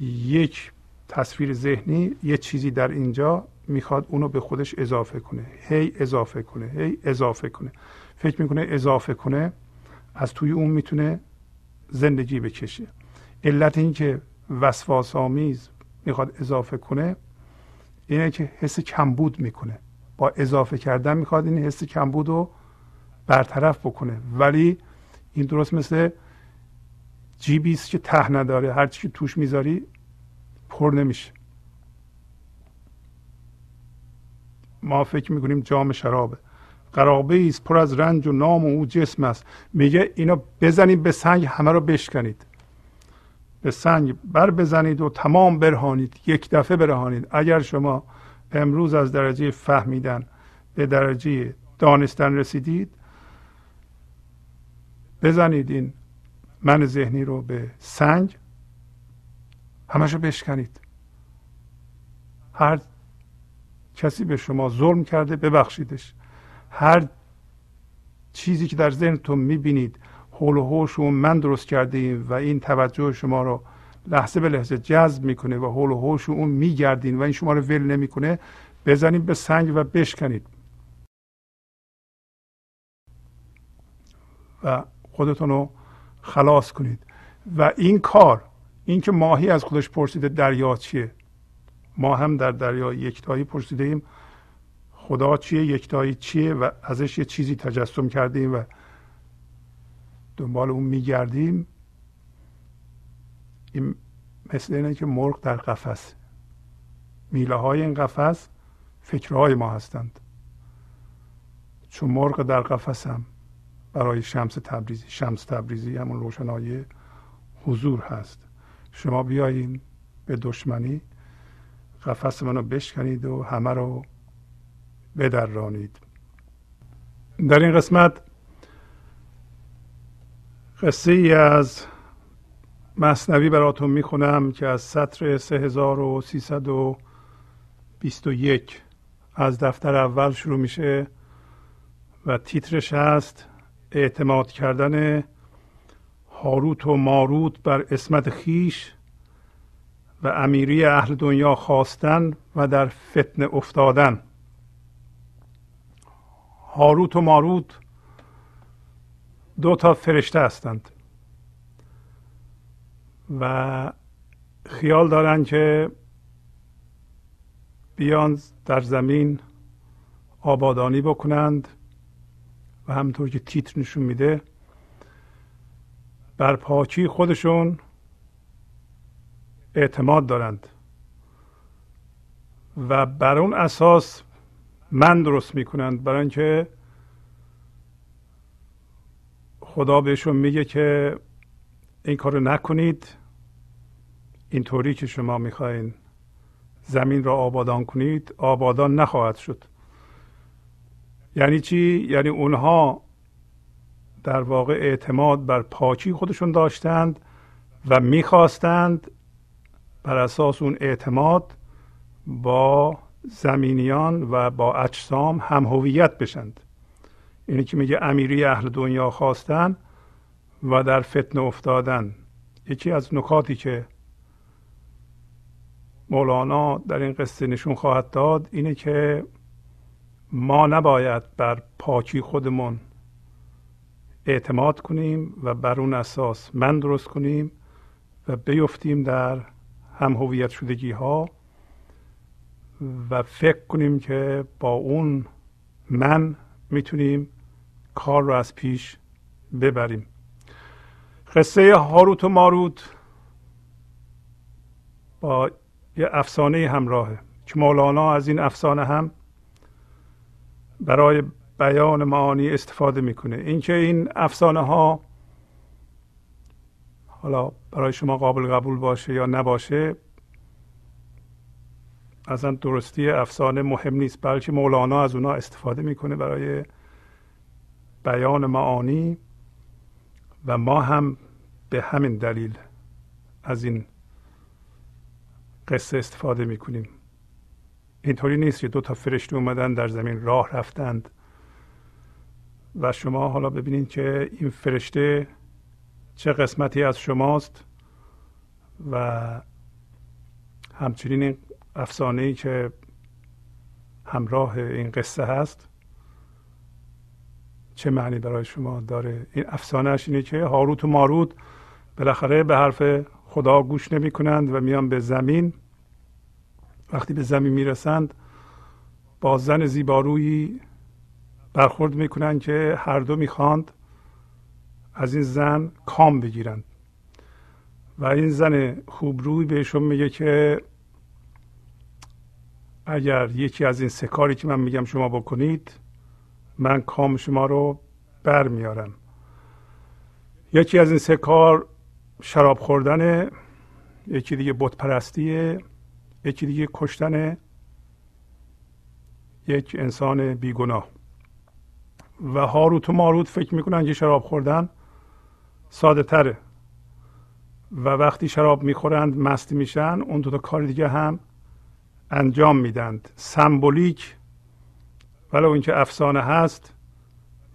یک تصویر ذهنی یه چیزی در اینجا می‌خواد اونو به خودش اضافه کنه. هی اضافه کنه هی اضافه کنه. فکر می‌کنه اضافه کنه از توی اون می‌تونه زندگی بکشه. علت این که وسواس آمیز می‌خواد اضافه کنه اینه که حس کمبود می‌کنه. با اضافه کردن می‌خواد این حس کمبود رو برطرف بکنه. ولی این درست مثل جیبی است که ته نداره. هر چی توش می‌ذاری پر نمیشه. ما فکر می‌کنیم جام شرابه. قرابه است پر از رنج و نام و او جسم است. میگه اینا بزنید به سنگ همه رو بشکنید. به سنگ بر بزنید و تمام برهانید. یک دفعه برهانید. اگر شما امروز از درجه فهمیدن به درجه دانستن رسیدید. بزنید این من ذهنی رو به سنگ همشو بشکنید. هر کسی به شما ظلم کرده ببخشیدش. هر چیزی که در ذهنتون می‌بینید حول و حوش و من درست کرده و این توجه شما رو لحظه به لحظه جذب می‌کنه و حول و حوش اون میگردین و این شما رو ول نمی‌کنه بزنید به سنگ و بشکنید. و خودتون رو خلاص کنید. و این کار این که ماهی از خودش پرسیده دریا چیه؟ ما هم در دریا یکتایی پرسیده ایم خدا چیه؟ یکتایی چیه؟ و ازش یه چیزی تجسم کردیم و دنبال اون میگردیم. این مثل اینه که مرغ در قفس. میله های این قفس فکرهای ما هستند. چون مرغ در قفسم برای شمس تبریزی شمس تبریزی همون روشنایی حضور هست. شما بیایید به دشمنی قفس منو بشکنید و همه رو بدرانید. در این قسمت قصه ای از مصنوی براتون می‌خونم که از سطر 3321 از دفتر اول شروع میشه و تیترش هست اعتماد کردن هاروت و ماروت بر اسمت خیش و امیری اهل دنیا خواستن و در فتنه افتادن. هاروت و ماروت دو تا فرشته هستند. و خیال دارند که بیان در زمین آبادانی بکنند و همطور که تیتر نشون میده بر پاکی خودشون اعتماد دارند. و بر اون اساس من درست می‌کنند. برای اینکه خدا بهشون میگه که این کارو نکنید. اینطوری که شما می‌خواین زمین را آبادان کنید آبادان نخواهد شد. یعنی چی؟ یعنی اونها در واقع اعتماد بر پاکی خودشون داشتند و می‌خواستند بر اساس اون اعتماد با زمینیان و با اجسام هم هویت بشند. اینی که میگه امیری اهل دنیا خواستن و در فتنه افتادن. یکی از نکاتی که مولانا در این قصه نشون خواهد داد اینه که ما نباید بر پاکی خودمون اعتماد کنیم و بر اون اساس من درست کنیم و بیفتیم در هم هویت شدگی ها و فکر کنیم که با اون من می‌تونیم کار رو از پیش ببریم. قصه هاروت و ماروت با یه افسانه همراهه که مولانا از این افسانه هم برای بیان معانی استفاده می‌کنه. اینکه این افسانه ها حالا برای شما قابل قبول باشه یا نباشه اصلا درستی افسانه مهم نیست بلکه مولانا از اونا استفاده می‌کنه برای بیان معانی. و ما هم به همین دلیل از این قصه استفاده می‌کنیم. اینطوری نیست که دو تا فرشته اومدن در زمین راه رفتند و شما حالا ببینید که این فرشته چه قسمتی از شماست و همچنین این افسانه ای که همراه این قصه هست چه معنی برای شما داره؟ این افسانهش اینه که هاروت و ماروت بالاخره به حرف خدا گوش نمی کنند و میان به زمین. وقتی به زمین می‌رسند با زن زیبارویی برخورد می‌کنند که هر دو می‌خواند از این زن کام بگیرند. و این زن خوبروی بهشون میگه که اگر یکی از این سه کاری که من میگم شما بکنید من کام شما رو برمیارم یکی از این سه کار شراب خوردن یکی دیگه بت پرستیه یکی دیگه کشتن یک انسان بیگناه. و هاروت و ماروت فکر می‌کنن که شراب خوردن ساده تره و وقتی شراب می‌خورند مستی میشن اون دو تا کار دیگه هم انجام میدند. سمبولیک ولو اینکه افسانه هست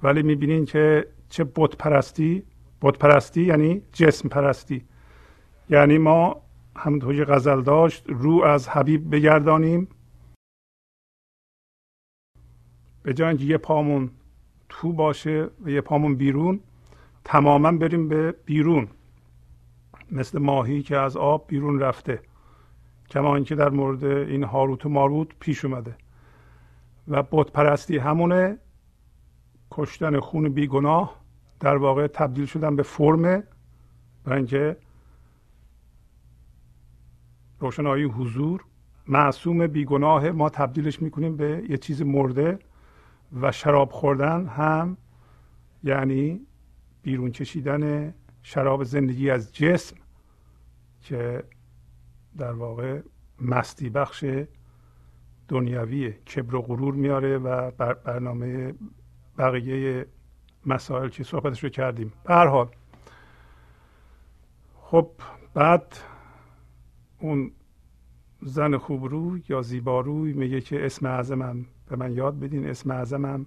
ولی می‌بینین که چه بت پرستی بت پرستی یعنی جسم پرستی یعنی ما همونطور که غزل داشت رو از حبیب بگردانیم. به جای اینکه یه پامون تو باشه و یه پامون بیرون تماما بریم به بیرون. مثل ماهی که از آب بیرون رفته. کما اینکه در مورد این هاروت و ماروت پیش اومده. و بت پرستی همونه کشتن خون بیگناه در واقع تبدیل شدن به فرم برای اینکه روشنایی حضور. معصوم بیگناه ما تبدیلش می‌کنیم به یه چیز مرده و شراب خوردن هم یعنی بیرون کشیدن شراب زندگی از جسم که در واقع مستی بخش دنیاویه کبر و غرور میاره و برنامه بقیه مسائل که صحبتش رو کردیم. به هر حال خب بعد اون زن خوبروی یا زیباروی میگه که اسم اعظمم. به من یاد بدین اسم اعظمم.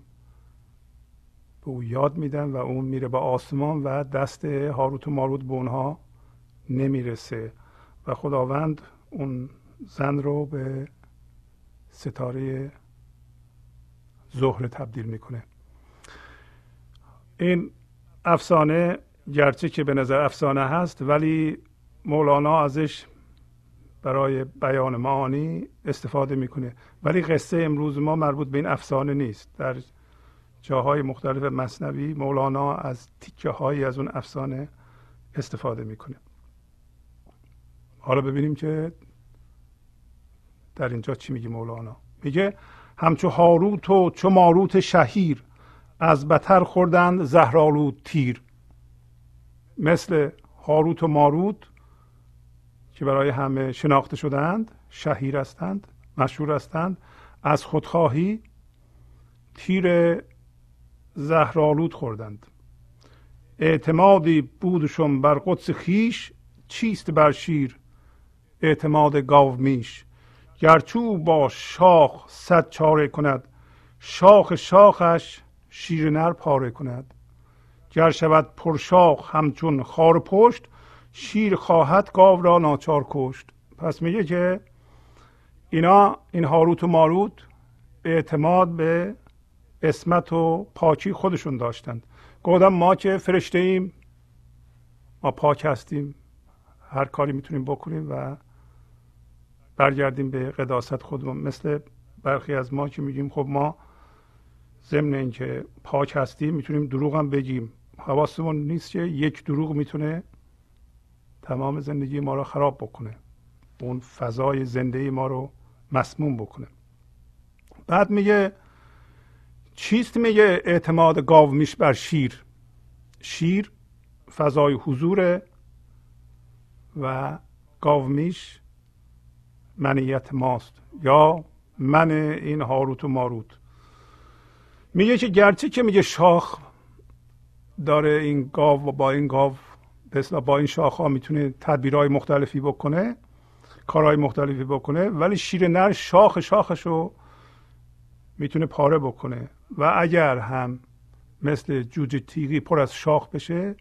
به او یاد میدن و اون میره به آسمان و دست هاروت و ماروت به اونها نمی‌رسه. و خداوند اون زن رو به ستاره زهره تبدیل می‌کنه. این افسانه گرچه که به نظر افسانه هست ولی مولانا ازش برای بیان معانی استفاده می‌کنه. ولی قصه امروز ما مربوط به این افسانه نیست. در جاهای مختلف مصنوی مولانا از تیکه هایی از اون افسانه استفاده می‌کنه. حالا ببینیم که در اینجا چی میگه مولانا؟ میگه همچو هاروت و چو ماروت شهیر از بتر خوردند زهرالود تیر. مثل هاروت و ماروت که برای همه شناخته شدند شهیر هستند مشهور هستند از خودخواهی تیر زهرالود خوردند. اعتمادی بودشون بر قدس خیش چیست بر شیر؟ اعتماد گاو میش. گرچو با شاخ صد چاره کند شاخ شاخش شیر نر پاره کند. گر شود پرشاخ همچون خار پشت شیر خواهد گاو را ناچار کشت. پس میگه که اینا این هاروت و ماروت اعتماد به اسمت و پاکی خودشون داشتند. گفتم ما که فرشته ایم ما پاک هستیم هر کاری می‌تونیم بکنیم و برگردیم به قداست خودمون. مثل برخی از ما که میگیم خب ما ضمن اینکه پاک هستیم می‌تونیم دروغ هم بگیم. حواسمون نیست که یک دروغ می‌تونه تمام زندگی ما رو خراب بکنه. اون فضای زنده ما رو مسموم بکنه. بعد میگه چیست میگه اعتماد گاو میش بر شیر؟ شیر فضای حضور و گاو میش منیت ماست. یا من این هاروت و ماروت. میگه که گرچه که میگه شاخ داره این گاو و با این گاو مثلا با این شاخ ها می‌تونه تدبیرهای مختلفی بکنه کارهای مختلفی بکنه ولی شیر نر شاخ شاخش رو می‌تونه پاره بکنه. و اگر هم مثل جوجه تیغی پر از شاخ بشه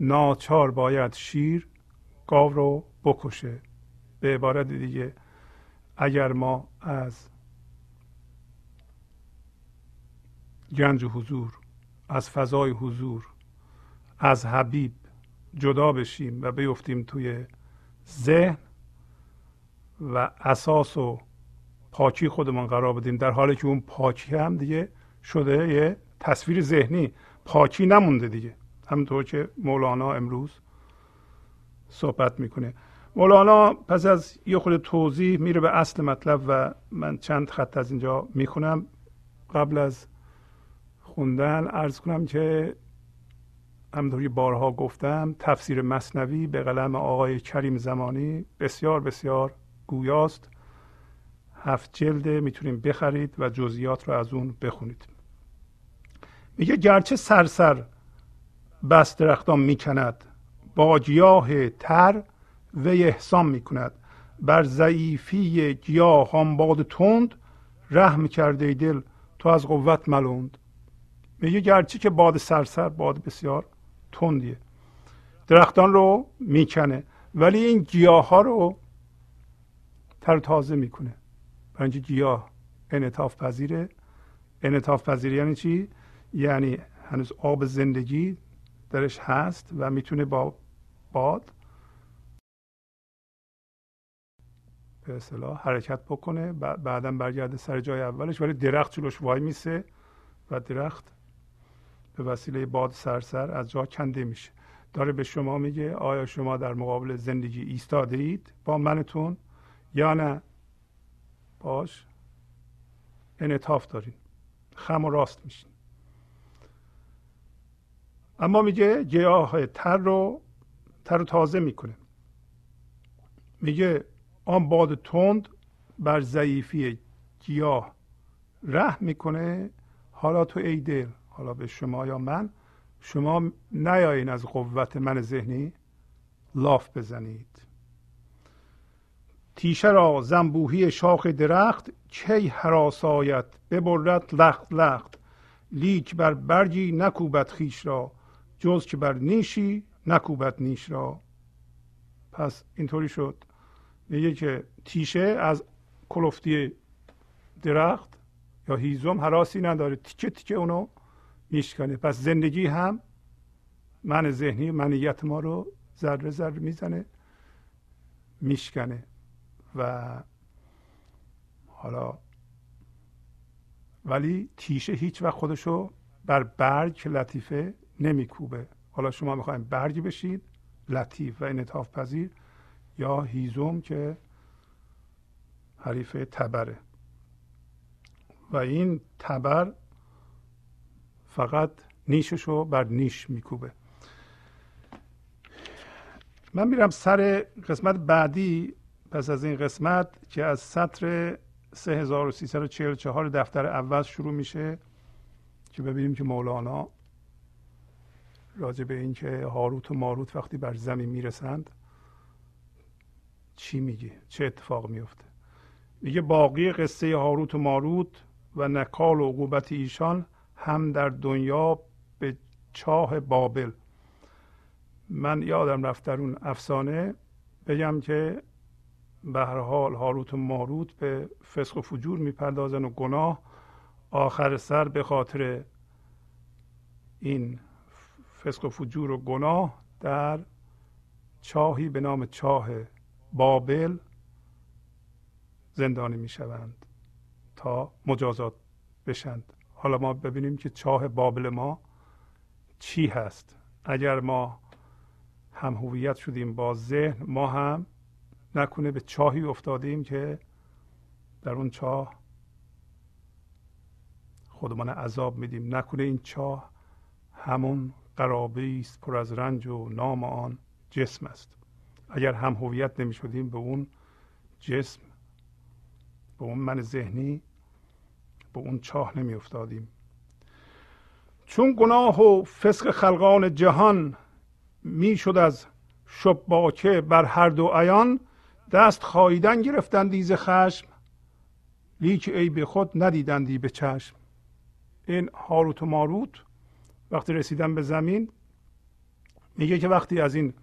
ناچار باید شیر گاو رو بکشه. به عبارت دیگه. اگر ما از گنج حضور از فضای حضور از حبیب جدا بشیم و بیفتیم توی ذهن و اساس و پاکی خودمان قرار بدیم در حالی که اون پاکی هم دیگه شده یه تصویر ذهنی. پاکی نمونده دیگه. همونطور که مولانا امروز صحبت می‌کنه. مولانا پس از یه خود توضیح میره به اصل مطلب و من چند خط از اینجا می‌خونم. قبل از خوندن ارز کنم که همطوری بارها گفتم تفسیر مصنوی به قلم آقای کریم زمانی بسیار بسیار گویاست. هفت جلده می‌تونیم بخرید و جزئیات رو از اون بخونید. میگه گرچه سرسر بس درختان می‌کند با گیاه تر و احسان می‌کند. بر ضعیفی گیاه باد تند رحم کرده دل تو از قوت ملوند میگه گرچه که باد سرسر باد بسیار تندیه. درختان رو می‌کنه ولی این گیاه ها رو تر تازه می‌کنه. برای اینکه گیاه انعطاف پذیره. انعطاف پذیره یعنی چی؟ یعنی هنوز آب زندگی درش هست و می‌تونه با باد به اصطلاح حرکت بکنه بعدا برگرده سر جای اولش ولی درخت جلوش وای میسه و درخت به وسیله باد سرسر از جا کنده میشه. داره به شما میگه آیا شما در مقابل زندگی ایستاده اید با منتون یا نه؟ باش. انعطاف دارین. خم و راست میشین. اما میگه گیاه تر رو تر و تازه می‌کنه. میگه آن باد تند بر ضعیفی گیاه ره می‌کنه. حالا تو ای دل حالا به شما یا من شما نیایین از قوت من ذهنی. لاف بزنید. تیشه را زنبوهی شاخ درخت کی حراسایت ببرد لخت لخت. لیک بر برگی نکوبت خیش را جز که بر نیشی نکوبت نیش را. پس اینطوری شد. میگه که تیشه از کلفتی درخت یا هیزم حراسی نداره. تیکه تیکه اونو میشکنه. پس زندگی هم من ذهنی منیت ما رو ذره ذره می‌زنه میشکنه. و حالا ولی تیشه هیچ وقت خودشو بر برگ لطیفه نمیکوبه. حالا شما می‌خوایم برگ بشید لطیف و انعطاف پذیر. یا هیزم که حریف تبره. و این تبر فقط نیششو بر نیش میکوبه. من میرم سر قسمت بعدی پس از این قسمت که از سطر 3344 دفتر اول شروع میشه که ببینیم که مولانا راجع به اینکه هاروت و ماروت وقتی بر زمین می‌رسند چی میگه چه اتفاق میفته؟ میگه باقی قصه هاروت و ماروت و نکال و عقوبت ایشان هم در دنیا به چاه بابل. من یادم رفت در اون افسانه بگم که به هر حال هاروت و ماروت به فسق و فجور می‌پردازن و گناه آخر سر به خاطر این فسق و فجور و گناه در چاهی به نام چاه بابل زندانی می‌شوند تا مجازات بشند. حالا ما ببینیم که چاه بابل ما چی هست. اگر ما هم هویت شدیم با ذهن ما هم نکنه به چاهی افتادیم که در اون چاه خودمان عذاب میدیم. نکنه این چاه همون قرابه است پر از رنج و نام آن جسم است. اگر هم هویت نمی شدیم به اون جسم به اون من ذهنی به اون چاه نمی افتادیم چون گناه و فسق خلقان جهان می شد از شباکه بر هر دو عیان دست خواهیدن گرفتند دیز خشم لیک ای به خود ندیدندی به چشم. این هاروت و ماروت وقتی رسیدن به زمین میگه که وقتی از این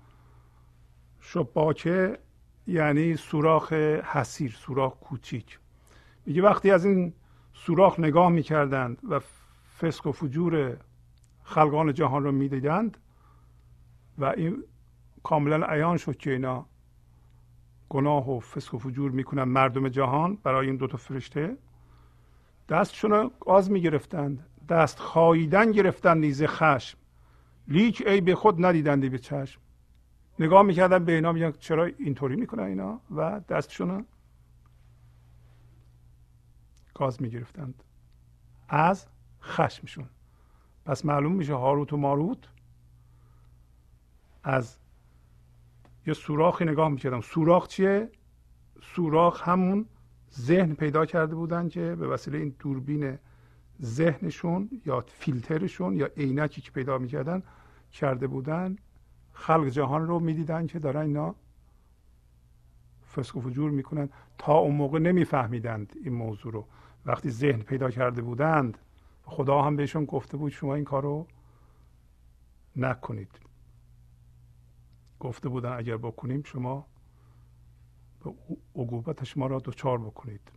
شباکه یعنی سوراخ حسیر سوراخ کوچیک. میگه وقتی از این سوراخ نگاه می‌کردند و فسق و فجور خلقان جهان رو می‌دیدند و این کاملا عیان شد که اینا گناه و فسق و فجور می‌کنن مردم جهان برای این دوتا فرشته. دستشون رو می‌گرفتند دست خاییدن گرفتن نیز خشم. لیک ای به خود ندیدندی به چشم. نگاه می‌کردن به اینا میگن چرا اینطوری می‌کنن اینا؟ و دستشون گاز می‌گرفتند. از خشمشون. پس معلوم میشه هاروت و ماروت از یه سوراخی نگاه می‌کردم. سوراخ چیه؟ سوراخ همون ذهن پیدا کرده بودن که به وسیله این دوربین ذهنشون یا فیلترشون یا عینکی که پیدا می‌کردن کرده بودن خلق جهان رو می‌دیدن که دارن اینا فسق و فجور می‌کنن. تا اون موقع نمیفهمیدند این موضوع رو. وقتی ذهن پیدا کرده بودند خدا هم بهشون گفته بود شما این کار رو نکنید. گفته بودن اگر بکنیم شما به عقوبت شما را دچار بکنید.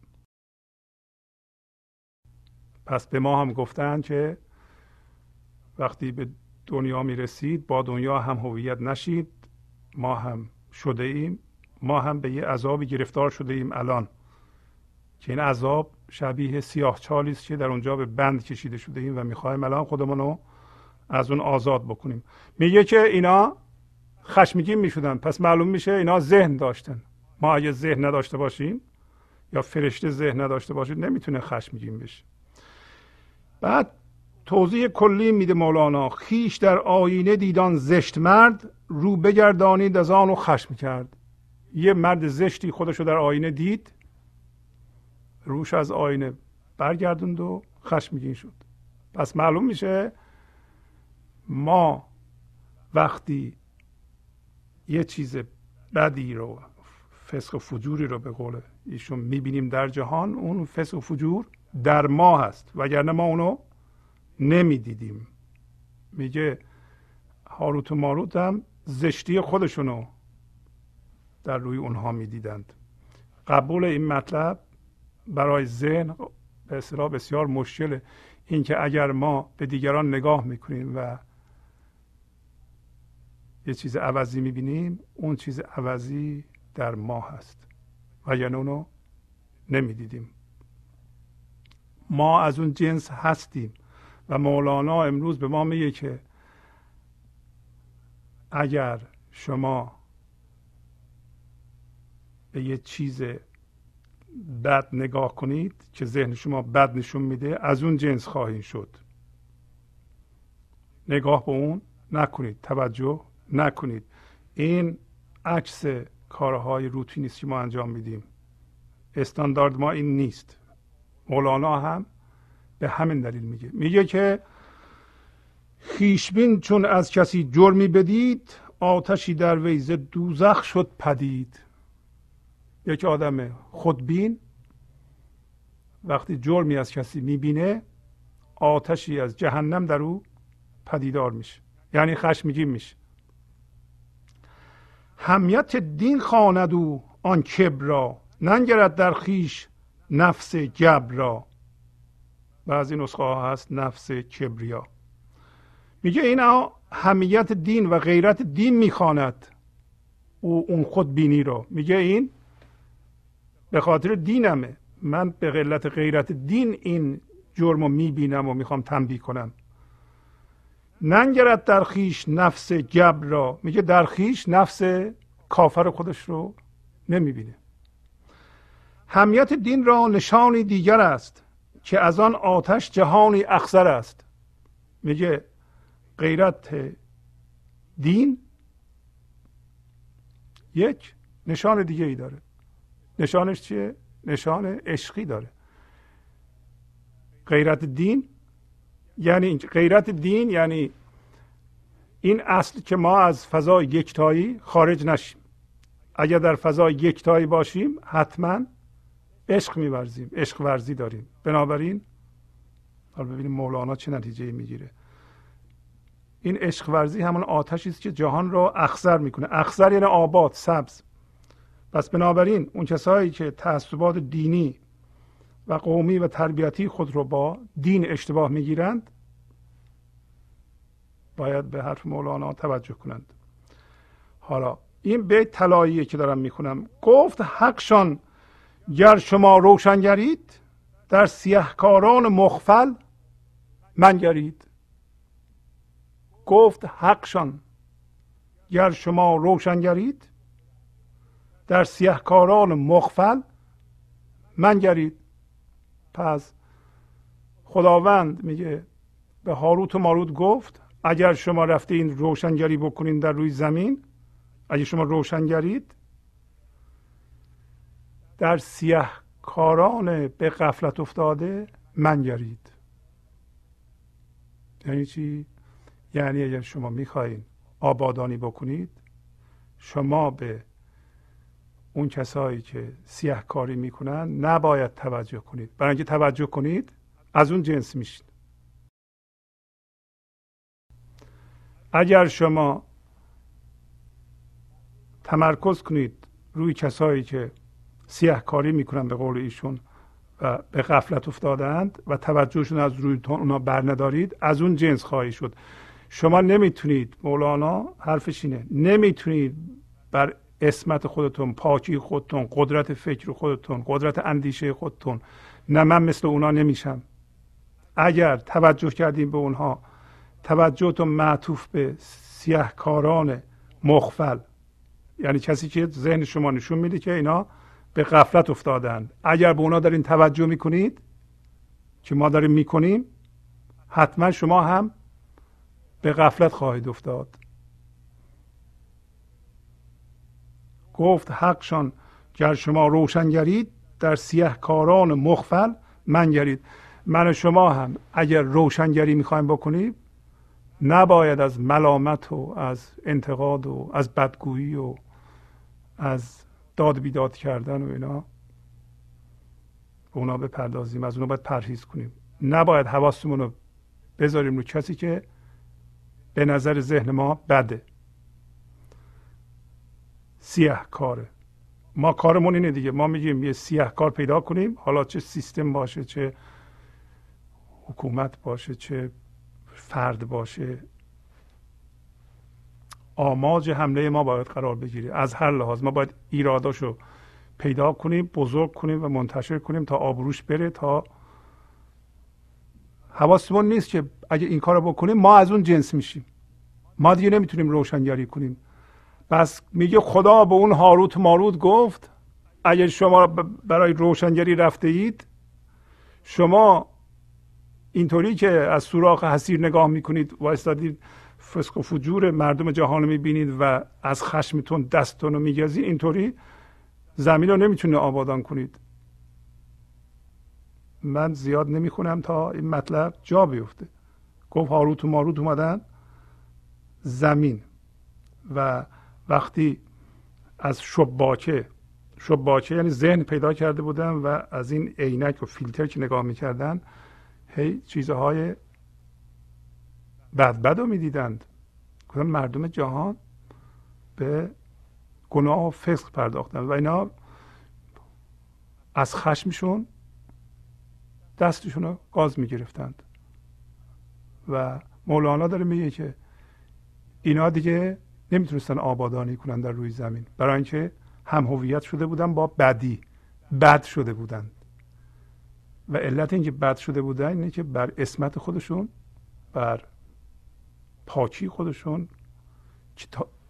پس به ما هم گفتن که وقتی به دنیا می رسید با دنیا هم هویت نشید ما هم شده ایم ما هم به یه عذابی گرفتار شده ایم الان که این عذاب شبیه سیاه است که در اونجا به بند کشیده شده ایم و می‌خوایم الان خودمون رو از اون آزاد بکنیم. میگه که اینا خشمگین می‌شدن. پس معلوم میشه اینا ذهن داشتن. ما اگه ذهن نداشته باشیم یا فرشته ذهن نداشته باشید نمی‌تونه خشمگین بشه. بعد توضیح کلی میده مولانا. خیش در آینه دیدان زشت مرد رو بگردانید از آن و خشم کرد. یه مرد زشتی خودشو در آینه دید روش از آینه برگردوند و خشمگین شد. پس معلوم میشه ما وقتی یه چیز بدی رو فسق و فجوری رو به قول ایشون می‌بینیم در جهان اون فسق و فجور در ما هست. وگرنه ما اونو نمی‌دیدیم. میگه هاروت و ماروت هم زشتی خودشونو در روی اونها می‌دیدند. قبول این مطلب برای ذهن به اصطلاح بسیار مشکله اینکه اگر ما به دیگران نگاه می‌کنیم و یه چیز عوضی می‌بینیم اون چیز عوضی در ما هست. و یعنی اونو نمی‌دیدیم. ما از اون جنس هستیم. و مولانا امروز به ما میگه که اگر شما به یه چیز بد نگاه کنید که ذهن شما بد نشون میده از اون جنس خواهید شد. نگاه به اون نکنید توجه نکنید. این عکس کارهای روتینی است که ما انجام میدیم. استاندارد ما این نیست. مولانا هم به همین دلیل میگه. میگه که خیشبین چون از کسی جرمی بدید آتشی در ویز دوزخ شد پدید. یک آدم خودبین وقتی جرمی از کسی می‌بینه آتشی از جهنم در او پدیدار میشه. یعنی خشمگین میشه. همیت دین خواند او آن کبر را ننگرد در خیش نفس جبر را. بعضی نسخه ها هست نفس کبریا. میگه اینا همیت دین و غیرت دین می‌خواند او اون خود بینی رو. میگه این به خاطر دینمه. من به غلط غیرت دین این جرم رو می‌بینم و می‌خوام تنبیه کنم. ننگرد در خیش نفس جبر را. میگه در خیش نفس کافر خودش رو نمی‌بینه. همیت دین را نشانی دیگر است. که از آن آتش جهانی اخزر است. میگه غیرت دین یک نشان دیگه ای داره. نشانش چیه؟ نشان عشقی داره. غیرت دین یعنی غیرت دین یعنی این اصل که ما از فضای یکتایی خارج نشیم. اگر در فضای یکتایی باشیم حتما عشق میورزیم عشق ورزی داریم. بنابراین حالا ببینیم مولانا چه نتیجه می‌گیره. این عشق ورزی همون آتشی است که جهان را اخزر می‌کنه. اخزر یعنی آباد سبز. پس بنابراین اون کسایی که تعصبات دینی و قومی و تربیتی خود رو با دین اشتباه می‌گیرند باید به حرف مولانا توجه کنند. حالا این بیت طلاییه که دارم می‌خونم. گفت حقشان گر شما روشنگرید در سیهکاران مخفل منگرید. گفت حقشان گر شما روشنگرید در سیهکاران مخفل منگرید. پس خداوند میگه به هاروت و ماروت گفت اگر شما رفته این روشنگری بکنین در روی زمین اگر شما روشنگرید در سیه کاران به قفلت افتاده منگرید. یعنی چی؟ یعنی اگر شما می‌خواهید آبادانی بکنید شما به اون کسایی که سیاه کاری می‌کنن نباید توجه کنید. برای اینکه توجه کنید از اون جنس میشید اگر شما تمرکز کنید روی کسایی که سیاه کاری می‌کنن به قول ایشون و به غفلت افتادند و توجهشون از روی اونا بر ندارید از اون جنس خواهی شد. شما نمی‌تونید مولانا حرفش اینه نمی‌تونید بر اسمت خودتون پاکی خودتون قدرت فکر خودتون قدرت اندیشه خودتون نه من مثل اونا نمیشم. اگر توجه کردیم به اونها توجهتون معطوف به سیاهکاران مخفل یعنی کسی که ذهن شما نشون میده که اینا به غفلت افتادن اگر به اونا دارین توجه می‌کنید که ما داریم می‌کنیم حتما شما هم به غفلت خواهید افتاد. گفت حقشان گر شما روشنگرید در سیه کاران مخفل منگرید من و شما هم اگر روشنگری می‌خوایم بکنیم نباید از ملامت و از انتقاد و از بدگویی و از داد بیداد کردن و اینا. به اونا بپردازیم از اونا باید پرهیز کنیم. نباید حواستمون رو بذاریم رو کسی که به نظر ذهن ما بده. سیاه کاره ما کارمون اینه دیگه. ما میگیم یه سیاه کار پیدا کنیم. حالا چه سیستم باشه چه حکومت باشه چه فرد باشه. آماج حمله ما باید قرار بگیره از هر لحاظ ما باید ایراداشو پیدا کنیم بزرگ کنیم و منتشر کنیم تا آبروش بره تا حواسمون نیست که اگه این کار بکنیم ما از اون جنس میشیم. ما دیگه نمی‌تونیم روشنگری کنیم. پس میگه خدا به اون هاروت ماروت گفت اگر شما برای روشنگری رفته اید شما اینطوری که از سوراخ حسیر نگاه می‌کنید و استادید فسق و فجور مردم جهان رو می‌بینید و از خشمتون دستتون رو میگذید اینطوری زمین رو نمی‌تونه آبادان کنید. من زیاد نمی‌خونم تا این مطلب جا بیفته. گفت هاروت و ماروت اومدن زمین و وقتی از شباکه شباکه یعنی ذهن پیدا کرده بودن و از این عینک و فیلتر که نگاه می‌کردن هی چیزهای بد رو می‌دیدند. مردم جهان به گناه و فسق پرداختن و اینا از خشمشون دستشون رو گاز می‌گرفتند. و مولانا داره میگه که اینا دیگه نمی‌تونستن آبادانی کنن در روی زمین. برای اینکه هم هویت شده بودن با بدی. بد شده بودند و علت اینکه بد شده بودن اینه که بر اسمت خودشون بر پاکی خودشون.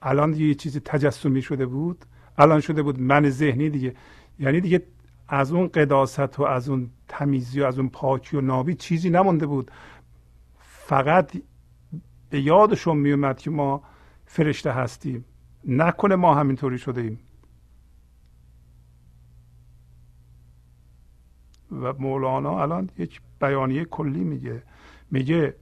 الان یه چیزی تجسمی شده بود. الان شده بود من ذهنی دیگه. یعنی دیگه از اون قداست و از اون تمیزی و از اون پاکی و نابی چیزی نمونده بود. فقط به یادشون میومد که ما فرشته هستیم. نکنه ما همینطوری شده ایم. و مولانا الان یک بیانیه کلی میگه. میگه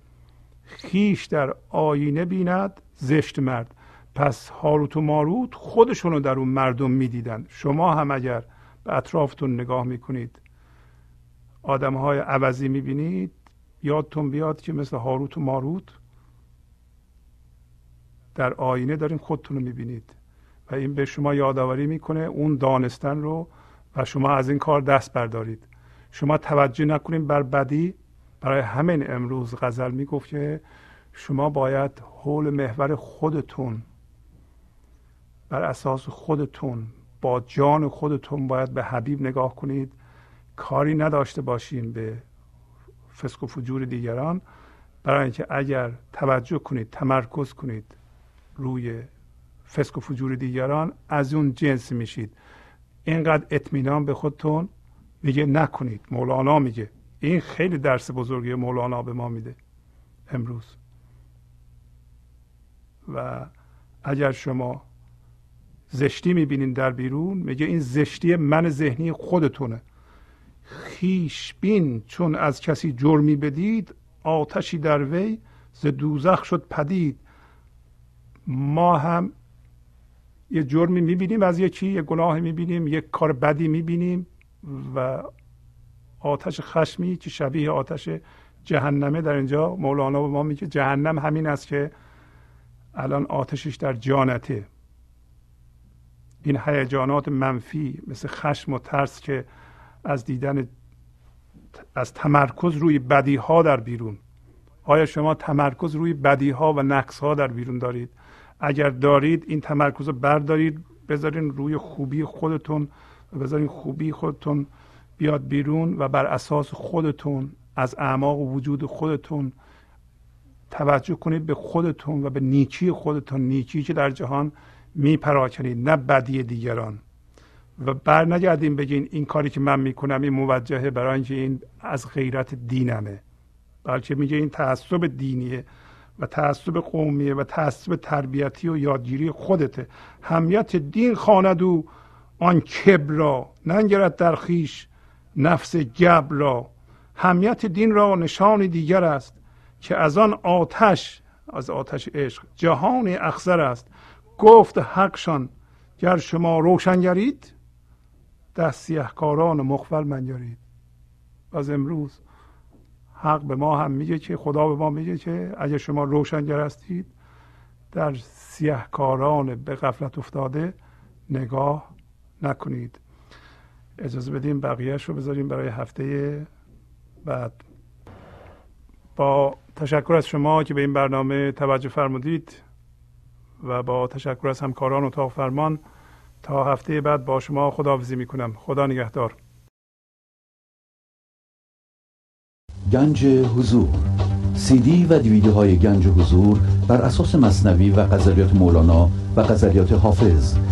خیش در آینه بیند زشت مرد. پس هاروت و ماروت خودشونو در اون مردم می‌دیدن. شما هم اگر به اطرافتون نگاه می‌کنید آدم های عوضی می‌بینید یادتون بیاد که مثل هاروت و ماروت در آینه دارین خودتون رو می‌بینید. و این به شما یادآوری می‌کنه اون دانستن رو و شما از این کار دست بردارید. شما توجه نکنید بر بدی برای همین امروز غزل می‌گفت که شما باید حول محور خودتون بر اساس خودتون با جان خودتون باید به حبیب نگاه کنید. کاری نداشته باشین به فسق و فجور دیگران. برای اینکه اگر توجه کنید تمرکز کنید روی فسق و فجور دیگران از اون جنس میشید. اینقدر اطمینان به خودتون میگه نکنید. مولانا میگه این خیلی درس بزرگی مولانا به ما میده امروز. و اگر شما زشتی می‌بینین در بیرون میگه این زشتی من ذهنی خودتونه. خیش بین چون از کسی جرمی بدید آتشی در وی ز دوزخ شد پدید. ما هم یه جرمی می‌بینیم از یکی یه گناه می‌بینیم یک کار بدی می‌بینیم و آتش خشمی که شبیه آتش جهنمه در اینجا مولانا به ما میگه جهنم همین است که الان آتشش در جانته. این هیجانات منفی مثل خشم و ترس که از دیدن از تمرکز روی بدی ها در بیرون. آیا شما تمرکز روی بدی ها و نقص ها در بیرون دارید؟ اگر دارید این تمرکز رو بردارید بذارین روی خوبی خودتون و بذارین خوبی خودتون بیاد بیرون و بر اساس خودتون از اعماق وجود خودتون توجه کنید به خودتون و به نیکی خودتون. نیکی که در جهان میپراکنید نه بدی دیگران. و بر نگردیم بگین این کاری که من می‌کنم این موجهه برای اینکه این از غیرت دینمه. بلکه میگه این تعصب دینیه و تعصب قومیه و تعصب تربیتی و یادگیری خودته. همیت دین خواند او آن کبر را ننگرد در خیش نفس گبر را. همیت دین را نشان دیگر است که از آن آتش از آتش عشق جهان اخزر است. گفت حقشان گر شما روشنگرید دست سیهکاران مخفل منگرید. از امروز حق به ما هم میگه که خدا به ما میگه که اگر شما روشنگر هستید در سیهکاران به غفلت افتاده نگاه نکنید. اجازه بدیم بقیهش رو بذاریم برای هفته بعد. با تشکر از شما که به این برنامه توجه فرمودید و با تشکر از همکاران اتاق فرمان تا هفته بعد با شما خداحافظی می‌کنم. خدا نگهدار. گنج حضور. سی دی و دیویدیو های گنج حضور بر اساس مصنوی و غزلیات مولانا و غزلیات حافظ.